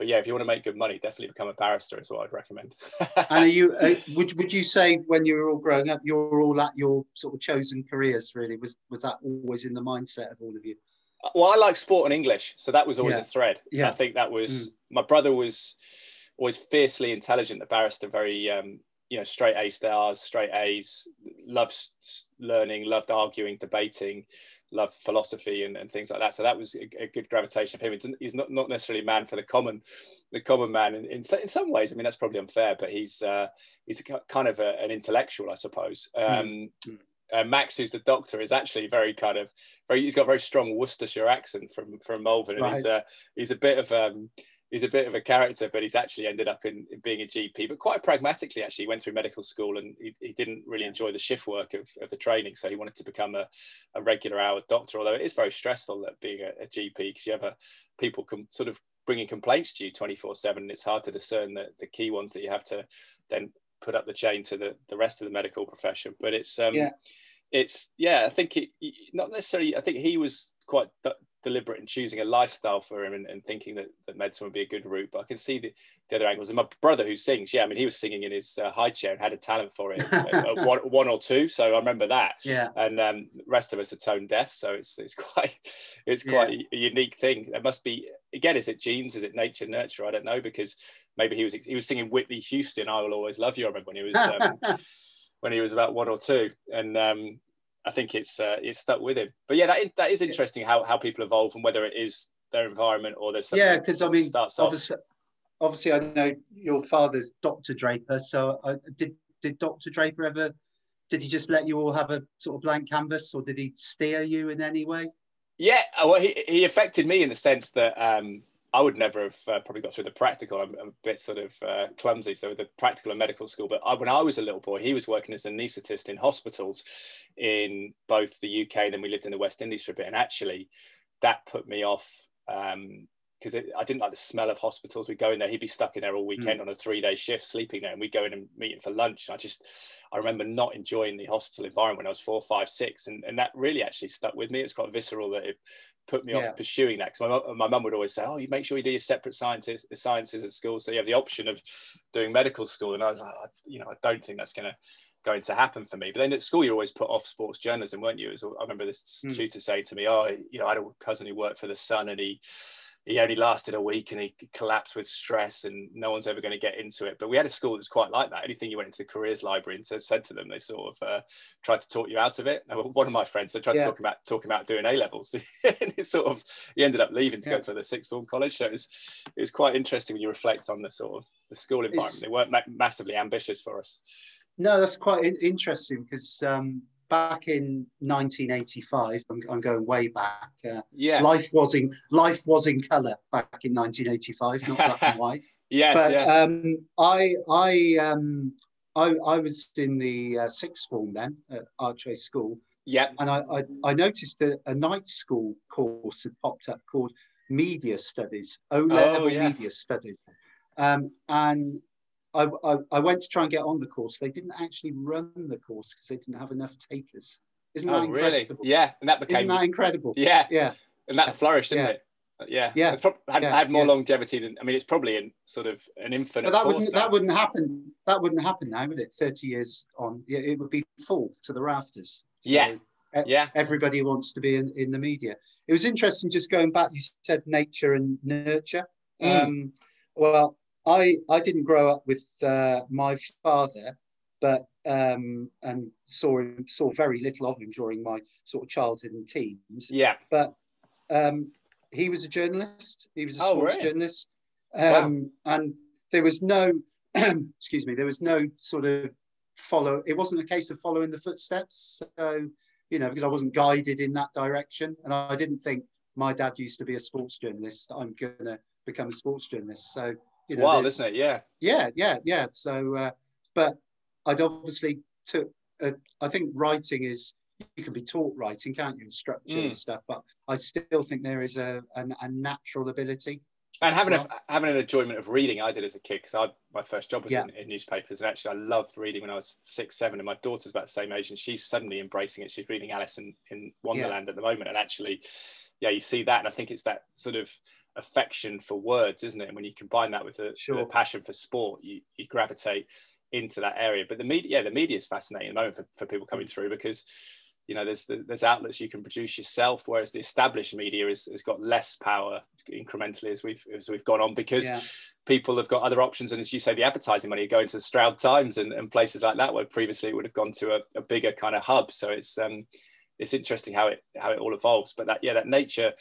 but yeah, if you want to make good money, definitely become a barrister is what I'd recommend. and are you uh, would would you say when you were all growing up, you're all at your sort of chosen careers? Really, was was that always in the mindset of all of you? Well, I like sport and English, so that was always yeah. a thread. Yeah, I think that was mm. my brother was always fiercely intelligent, a barrister, very um, you know straight A stars, straight A's, loves learning, loved arguing, debating, loved philosophy and, and things like that. So that was a, a good gravitation of him. It's, he's not, not necessarily a man for the common the common man in, in, in some ways. I mean that's probably unfair, but he's uh, he's a, kind of a, an intellectual, I suppose. Hmm. Um, mm. Uh, Max, who's the doctor, is actually very kind of very. He's got a very strong Worcestershire accent from from Malvern, and right. he's a he's a bit of um, he's a bit of a character, but he's actually ended up in, in, being a GP, but quite pragmatically, actually. He went through medical school and he, he didn't really enjoy the shift work of, of the training. So he wanted to become a, a regular hours doctor, although it is very stressful at being a, a GP because you have a, people can sort of bringing complaints to you 24 7. And it's hard to discern the, the key ones that you have to then put up the chain to the, the rest of the medical profession. But it's, um, yeah. it's, yeah, I think it, not necessarily, I think he was quite deliberate in choosing a lifestyle for him and, and, thinking that, that medicine would be a good route. But I can see the, the other angles. And my brother who sings, yeah, I mean, he was singing in his uh, high chair and had a talent for it, one, one, or two. So I remember that. Yeah. And um, the rest of us are tone deaf, so it's it's quite it's quite yeah. a, a, unique thing. There must be again, is it genes? Is it nature, nurture? I don't know because maybe he was he was singing Whitney Houston. I will always love you. I remember when he was. Um, when he was about one or two, and um, I think it's uh, it's stuck with him. But yeah, that that is interesting how how people evolve and whether it is their environment or there's yeah. Because I mean, obviously, obviously, I know your father's Dr. Draper. So uh, did did Dr. Draper ever? Did he just let you all have a sort of blank canvas, or did he steer you in any way? Yeah, well, he, he affected me in the sense that um, I would never have uh, probably got through the practical. I'm, I'm a bit sort of uh, clumsy, so the practical and medical school. But I, when I was a little boy, he was working as an anaesthetist in hospitals in both the UK. Then we lived in the West Indies for a bit, and actually, that put me off because I didn't like the smell of hospitals. We'd go in there, he'd be stuck in there all weekend mm. on a three-day shift, sleeping there, and we'd go in and meet him for lunch. And I just, I remember not enjoying the hospital environment when I was four, five, six, and, and that really actually stuck with me. It's quite visceral that it put me yeah. off pursuing that because my, my mum would always say, "Oh, you make sure you do your separate sciences sciences at school, so you have the option of doing medical school." And I was like, I, you know, I don't think that's going to going to happen for me. But then at school, you're always put off sports journalism, weren't you? I remember this mm. tutor saying to me, "Oh, you know, I had a cousin who worked for the Sun, and he he only lasted a week and he collapsed with stress and no one's ever going to get into it. But we had a school that was quite like that. Anything you went into the careers library and said to them, they sort of uh, tried to talk you out of it. One of my friends, they tried yeah. to talk about talking about doing A levels, and it sort of he ended up leaving to yeah. go to the sixth form college. So it was it was quite interesting when you reflect on the sort of the school environment. It's, they weren't ma- massively ambitious for us. No, that's quite interesting because um, back in 1985. I'm, I'm going way back. Uh, yeah, life was in life was in color back in 1985, not black and white. yes, but yeah. um, I I um I, I was in the uh, sixth form then at Archway School. Yeah, and I I, I noticed that a night school course had popped up called Media Studies, O level oh, yeah. Media Studies. Um, and I, I, I, went to try and get on the course. They didn't actually run the course because they didn't have enough takers. Isn't that oh, incredible? really? Yeah, and that became Isn't that incredible? Yeah, yeah, and that flourished, didn't yeah. it? Yeah, yeah, it's had, yeah. had more yeah. longevity than I mean, it's probably in sort of an infinite. But that wouldn't now. that wouldn't happen. That wouldn't happen now, would it? Thirty years on, yeah, it would be full to the rafters. So yeah, yeah. Everybody wants to be in, in the media. It was interesting just going back. You said nature and nurture. Mm. Um, well, I I didn't grow up with uh, my father, but um, and saw saw very little of him during my sort of childhood and teens. Yeah, but um, he was a journalist. He was a oh, sports journalist, um, wow. and there was no excuse me. There was no sort of follow. It wasn't a case of following the footsteps. So you know, because I wasn't guided in that direction, and I didn't think my dad used to be a sports journalist. I'm going to become a sports journalist. So you know, wild, isn't it? Yeah. Yeah, yeah, yeah. So, uh, but I'd obviously took. Uh, I think writing is you can be taught writing, can't you, and structure mm. and stuff. But I still think there is a a, a natural ability. And having well. a, having an enjoyment of reading, I did as a kid because my first job was yeah. in, in, newspapers, and actually I loved reading when I was six, seven, and my daughter's about the same age, and she's suddenly embracing it. She's reading Alice in, in Wonderland yeah. at the moment, and actually, yeah, you see that, and I think it's that sort of affection for words, isn't it? And when you combine that with a, sure. with a passion for sport, you, you gravitate into that area. But the media, yeah, the media is fascinating at the moment for, for people coming mm. through because, you know there's there's outlets you can produce yourself whereas the established media has, has got less power incrementally as we've as we've gone on because yeah. people have got other options and as you say the advertising money going to the stroud times and, and places like that where previously it would have gone to a, a bigger kind of hub so it's um it's interesting how it how it all evolves but that yeah that nature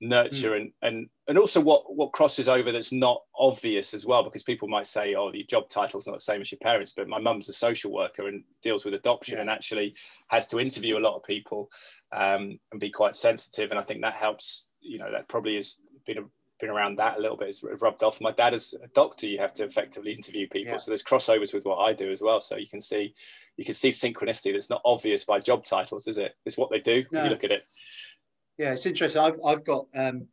nurture mm. and and and also what what crosses over that's not obvious as well because people might say oh your job title's not the same as your parents but my mum's a social worker and deals with adoption yeah. and actually has to interview a lot of people um, and be quite sensitive and i think that helps you know that probably has been a, been around that a little bit it's rubbed off my dad is a doctor you have to effectively interview people yeah. so there's crossovers with what i do as well so you can see you can see synchronicity that's not obvious by job titles is it it's what they do no. you look at it yeah, it's interesting. I've I've got um,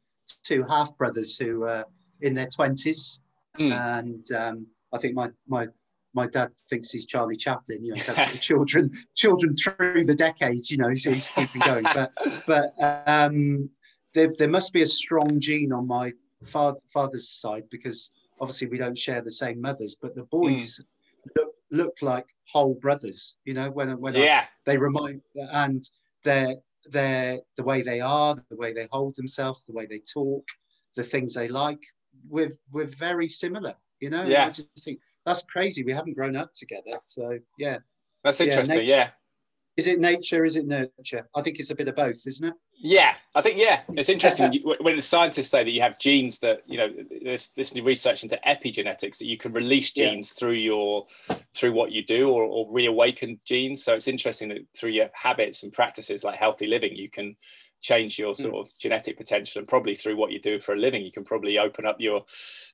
two half brothers who are in their twenties, mm. and um, I think my my my dad thinks he's Charlie Chaplin. You know, children children through the decades. You know, he's, he's keeping going. But but um, there there must be a strong gene on my father, father's side because obviously we don't share the same mothers. But the boys mm. look look like whole brothers. You know, when when yeah. I, they remind and they're their the way they are, the way they hold themselves, the way they talk, the things they like. We're we're very similar, you know. Yeah. I just think that's crazy. We haven't grown up together, so yeah. That's interesting. Yeah. yeah. Is it nature? Is it nurture? I think it's a bit of both, isn't it? Yeah, I think yeah, it's interesting when, you, when, the scientists say that you have genes that you know this this new research into epigenetics that you can release genes yeah. through your through what you do or, or reawaken genes. So it's interesting that through your habits and practices like healthy living, you can change your sort mm. of genetic potential and probably through what you do for a living you can probably open up your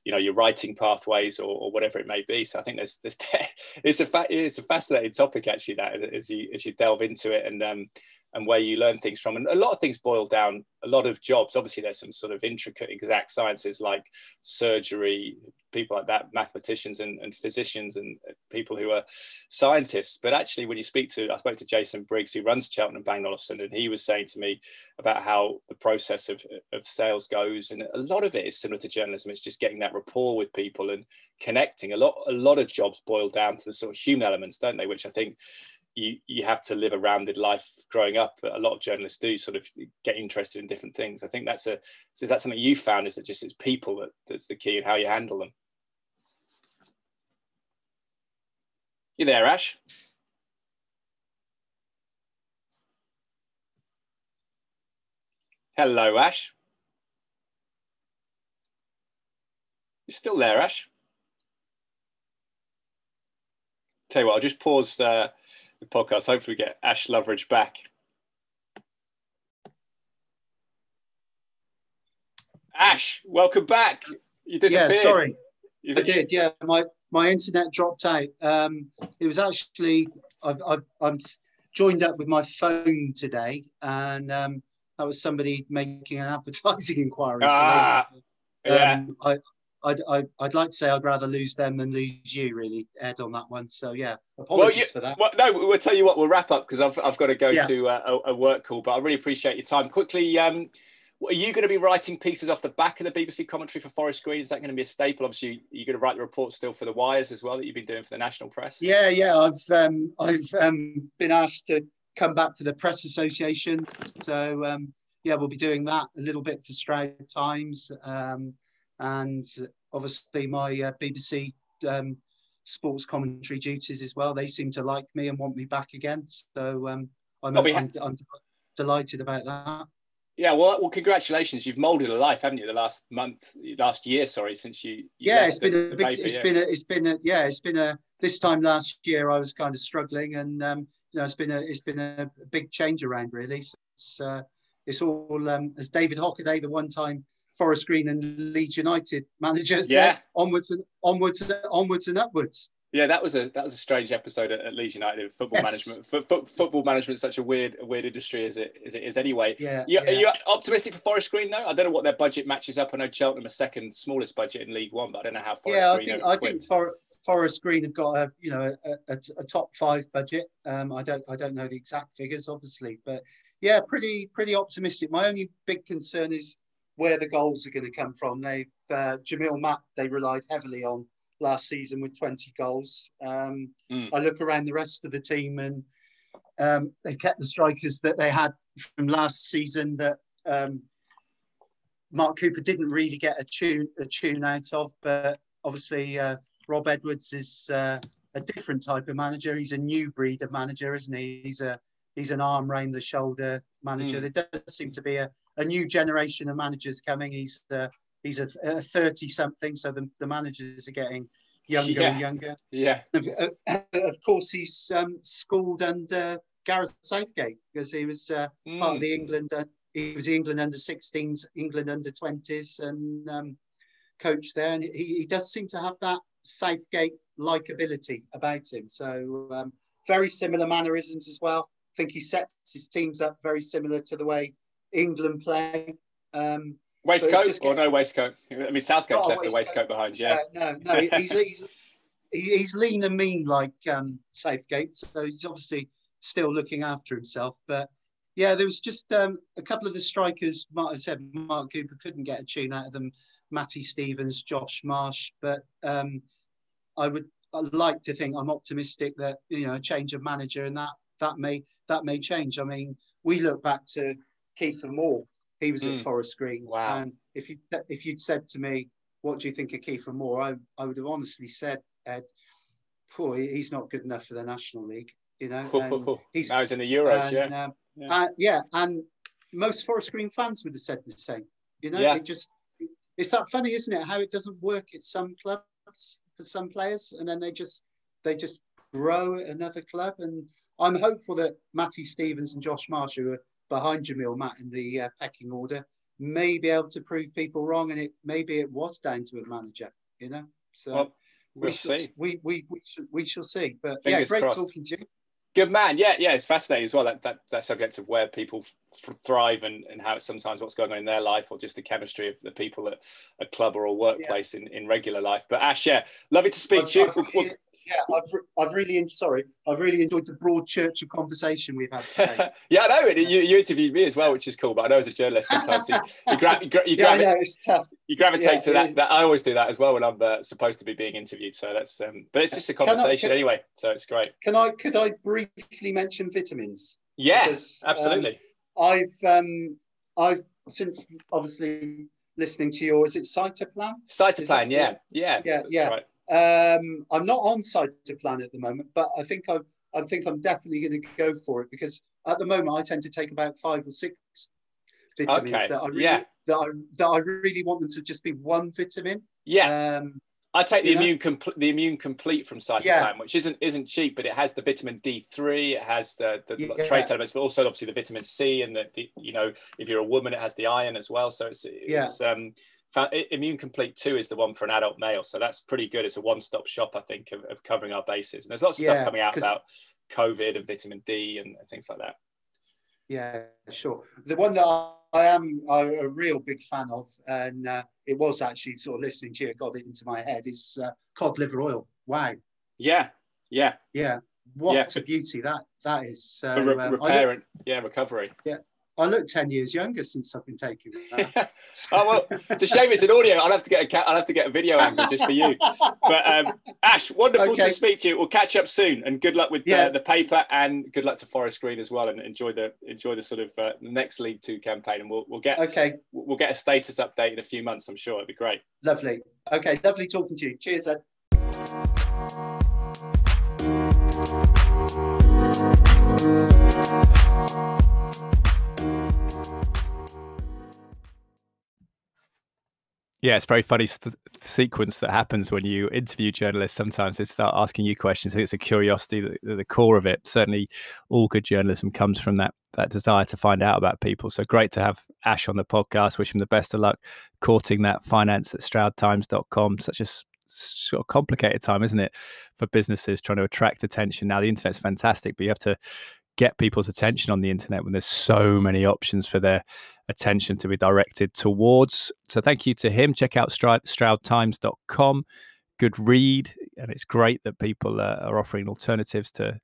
you know your writing pathways or, or whatever it may be. So i think there's there's it's a fa- it's a fascinating topic actually that as you as you delve into it. And um and where you learn things from. And a lot of things boil down, a lot of jobs, obviously there's some sort of intricate exact sciences like surgery, people like that, mathematicians and, and physicians and people who are scientists. But actually when you speak to, I spoke to Jason Briggs, who runs Cheltenham Bang Olufsen, and he was saying to me about how the process of, of sales goes. And a lot of it is similar to journalism. It's just getting that rapport with people and connecting. A lot, a lot of jobs boil down to the sort of human elements, don't they? Which I think you you have to live a rounded life growing up. A lot of journalists do sort of get interested in different things. I think that's a so is that something you found? Is that just it's people that, that's the key and how you handle them? You there, Ash? Hello, Ash. You're still there, Ash? Tell you what, I'll just pause uh, the podcast. Hopefully, we get Ash Loveridge back. Ash, welcome back. You disappeared. Yeah, sorry. you I did. Yeah, my my internet dropped out. Um, it was actually I've, I've, I'm joined up with my phone today, and um, that was somebody making an advertising inquiry. Ah, so um, yeah. I, I'd, I'd, I'd, like to say I'd rather lose them than lose you, really, Ed, on that one. So yeah, apologies well, you, for that. Well, no, we'll tell you what. We'll wrap up because I've, I've got to go yeah. to uh, a, a, work call. But I really appreciate your time. Quickly, um, are you going to be writing pieces off the back of the BBC commentary for Forest Green? Is that going to be a staple? Obviously, you're going to write the report still for the Wires as well that you've been doing for the national press. Yeah, yeah. I've um, I've um, been asked to come back for the press association. So um, yeah, we'll be doing that a little bit for Stroud Times. Um, and obviously my uh, BBC um, sports commentary duties as well. They seem to like me and want me back again. So um, I'm, I'm, I'm, I'm, delighted about that. Yeah, well, well, congratulations! You've moulded a life, haven't you? The last month, last year, sorry, since you. you yeah, it's been a big. Paper, it's yeah. been a. It's been a. Yeah, it's been a. This time last year, I was kind of struggling, and um, you know, it's been a. It's been a big change around, really. So it's, uh, it's all um, as David Hockaday, the one time Forest Green and Leeds United managers. Yeah, onwards and onwards, and onwards and upwards. Yeah, that was a that was a strange episode at, at Leeds United. Football yes. management, f- f- football management, is such a weird, a weird industry as it as it is anyway. Yeah, you, yeah. Are you optimistic for Forest Green though? I don't know what their budget matches up. I know Cheltenham are second smallest budget in League One, but I don't know how Forest yeah, Green. Yeah, I think I think For, Forest Green have got a you know a, a, a top five budget. Um, I don't I don't know the exact figures, obviously, but yeah, pretty pretty optimistic. My only big concern is where the goals are going to come from. They've uh, Jamille Matt they relied heavily on last season with 20 goals. Um, mm. I look around the rest of the team and Um, they kept the strikers that they had from last season that um, Mark Cooper didn't really get a tune a tune out of, but obviously uh, Rob Edwards is uh, a different type of manager. He's a new breed of manager, isn't he? He's a he's an arm round the shoulder manager. Mm. There does seem to be a, a new generation of managers coming. He's uh, he's a, 30 something, so the, the managers are getting younger yeah. and younger. Yeah. Of, uh, of course, he's um, schooled under Gareth Southgate because he was uh, mm. part of the England. Uh, he was the England under 16s, England under 20s, and um, coach there. And he, he does seem to have that Southgate likability about him. So um, very similar mannerisms as well. I think he sets his teams up very similar to the way England play. Um, waistcoat or no waistcoat? I mean, Southgate's left waistcoat. the waistcoat behind. Yeah. Uh, no, no, he's, he's, he's lean and mean like um, Southgate, so he's obviously still looking after himself. But yeah, there was just um, a couple of the strikers. Mark I said Mark Cooper couldn't get a tune out of them. Matty Stevens, Josh March, but um, I would I'd like to think I'm optimistic that you know a change of manager and that that may that may change. I mean, we look back to Kiefer Moore. He was mm. at Forest Green. Wow. And if you if you'd said to me, "What do you think of Kiefer Moore?" I, I would have honestly said, "Ed, poor, he's not good enough for the National League." You know, and he's now he's in the Euros. And, yeah. Um, yeah. Uh, yeah, and most Forest Green fans would have said the same. You know, yeah. it just it's that funny, isn't it? How it doesn't work at some clubs for some players, and then they just they just grow at another club. And I'm hopeful that Matty Stevens and Josh March, who are behind Jamille Matt in the uh, pecking order, may be able to prove people wrong, and it maybe it was down to a manager. You know, so. Well, we'll we shall, see. We, we, we, shall, we shall see. But Fingers yeah, great crossed. talking to you. Good man. Yeah, yeah, it's fascinating as well. That that, that subject of where people f- thrive and, and how sometimes what's going on in their life or just the chemistry of the people at a club or a workplace yeah. in, in regular life. But Ash, yeah, lovely to speak to you yeah, I've, I've really, sorry, I've really enjoyed the broad church of conversation we've had today. yeah, I know. You, you interviewed me as well, which is cool. But I know as a journalist, sometimes you, you, gra- you, gra- you, yeah, know, it's tough. you gravitate yeah, to that, that. I always do that as well when I'm uh, supposed to be being interviewed. So that's, um, but it's just a conversation can I, can, anyway. So it's great. Can I, could I briefly mention vitamins? Yeah, because, absolutely. Um, I've, um, I've since obviously listening to your, is it Cytoplan? Cytoplan, yeah, yeah, yeah, yeah. Right. Um, I'm not on Cytoplan at the moment, but I think I've, I think I'm definitely going to go for it because at the moment I tend to take about five or six vitamins okay. that I really, yeah. that I that I really want them to just be one vitamin. Yeah. Um, I take the immune complete the immune complete from Cytoplan, yeah. which isn't isn't cheap, but it has the vitamin D three, it has the, the yeah. trace elements, but also obviously the vitamin C and the, the, you know if you're a woman, it has the iron as well. So it's, it's yeah. um Immune Complete 2 is the one for an adult male. So that's pretty good. It's a one stop shop, I think, of, of, covering our bases. And there's lots of yeah, stuff coming out about COVID and vitamin D and, things like that. Yeah, sure. The one that I am a real big fan of, and uh, it was actually sort of listening to you, got it into my head, is uh, cod liver oil. Wow. Yeah, yeah. Yeah. What yeah, for, a beauty that that is. So, for re- um, repair and yeah, recovery. Yeah, I look ten years younger since I've been taking. oh well, it's a shame it's an audio. I'll have to get a I'll have to get a video angle just for you. But um, Ash, wonderful okay. to speak to you. We'll catch up soon, and good luck with yeah. the, the, paper, and good luck to Forest Green as well, and enjoy the enjoy the sort of uh, next League Two campaign, and we'll we'll get okay. We'll get a status update in a few months. I'm sure it'd be great. Lovely. Okay, lovely talking to you. Cheers, Ed. Yeah, it's very funny st- sequence that happens when you interview journalists. Sometimes they start asking you questions. I think it's a curiosity at the core of it. Certainly, all good journalism comes from that that desire to find out about people. So great to have Ash on the podcast. Wish him the best of luck courting that finance at stroudtimes.com. Such a sort of complicated time, isn't it, for businesses trying to attract attention? Now the internet's fantastic, but you have to get people's attention on the internet when there's so many options for their attention to be directed towards. So thank you to him. Check out Stroud, stroudtimes.com. Good read. And it's great that people uh, are offering alternatives to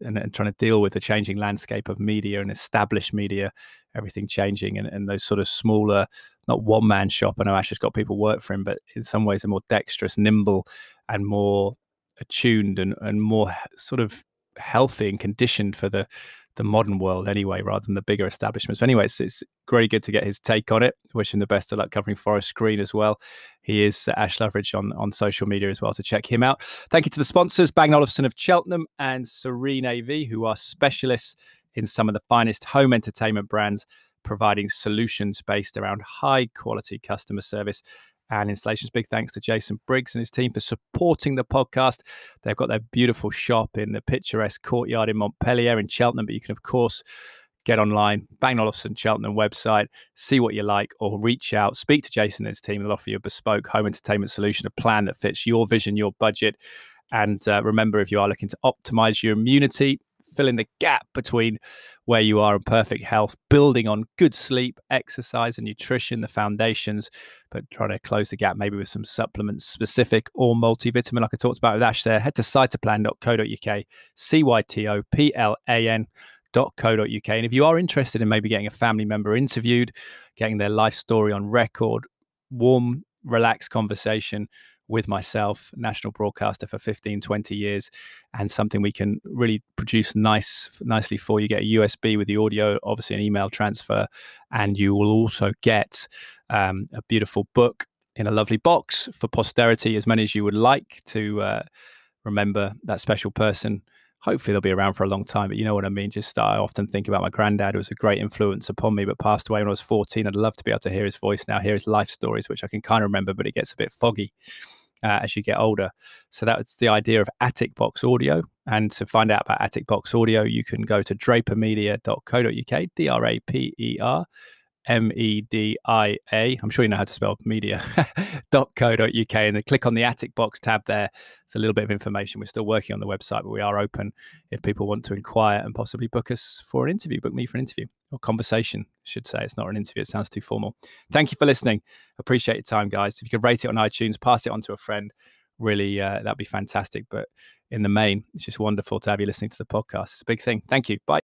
and, and, trying to deal with the changing landscape of media and established media, everything changing and, and those sort of smaller, not one man shop. I know Ash has got people work for him, but in some ways are more dexterous, nimble, and more attuned and, and more sort of healthy and conditioned for the the modern world anyway, rather than the bigger establishments. But anyway, it's, it's very good to get his take on it. Wish him the best of luck covering Forest Green as well. He is Ash Loveridge on, on social media as well, to check him out. Thank you to the sponsors, Bang Olufsen of Cheltenham and Serene AV, who are specialists in some of the finest home entertainment brands, providing solutions based around high quality customer service and installations. Big thanks to Jason Briggs and his team for supporting the podcast. They've got their beautiful shop in the picturesque courtyard in Montpellier in Cheltenham, but you can, of course, get online, Bang Olufsen Cheltenham website, see what you like, or reach out, speak to Jason and his team. They'll offer you a bespoke home entertainment solution, a plan that fits your vision, your budget. And uh, remember, if you are looking to optimize your immunity, filling the gap between where you are in perfect health, building on good sleep, exercise, and nutrition, the foundations, but trying to close the gap maybe with some supplements specific or multivitamin, like I talked about with Ash there. Head to cytoplan.co.uk, C Y T O P L A N. .co.uk and if you are interested in maybe getting a family member interviewed getting their life story on record warm relaxed conversation with myself, national broadcaster for 15, 20 years, and something we can really produce nice, nicely for you. Get a USB with the audio, obviously an email transfer, and you will also get um, a beautiful book in a lovely box for posterity, as many as you would like to uh, remember that special person. Hopefully, they'll be around for a long time, but you know what I mean. Just I often think about my granddad, who was a great influence upon me, but passed away when I was 14. I'd love to be able to hear his voice now, hear his life stories, which I can kind of remember, but it gets a bit foggy uh, as you get older. So that's the idea of Attic Box Audio. And to find out about Attic Box Audio, you can go to drapermedia.co.uk, D R A P E R M E D I A. I'm sure you know how to spell media.co.uk and then click on the Attic Box tab there. It's a little bit of information. We're still working on the website, but we are open if people want to inquire and possibly book us for an interview, book me for an interview or conversation, I should say. It's not an interview, it sounds too formal. Thank you for listening. Appreciate your time, guys. If you could rate it on iTunes, pass it on to a friend, really, uh, that'd be fantastic. But in the main, it's just wonderful to have you listening to the podcast. It's a big thing. Thank you. Bye.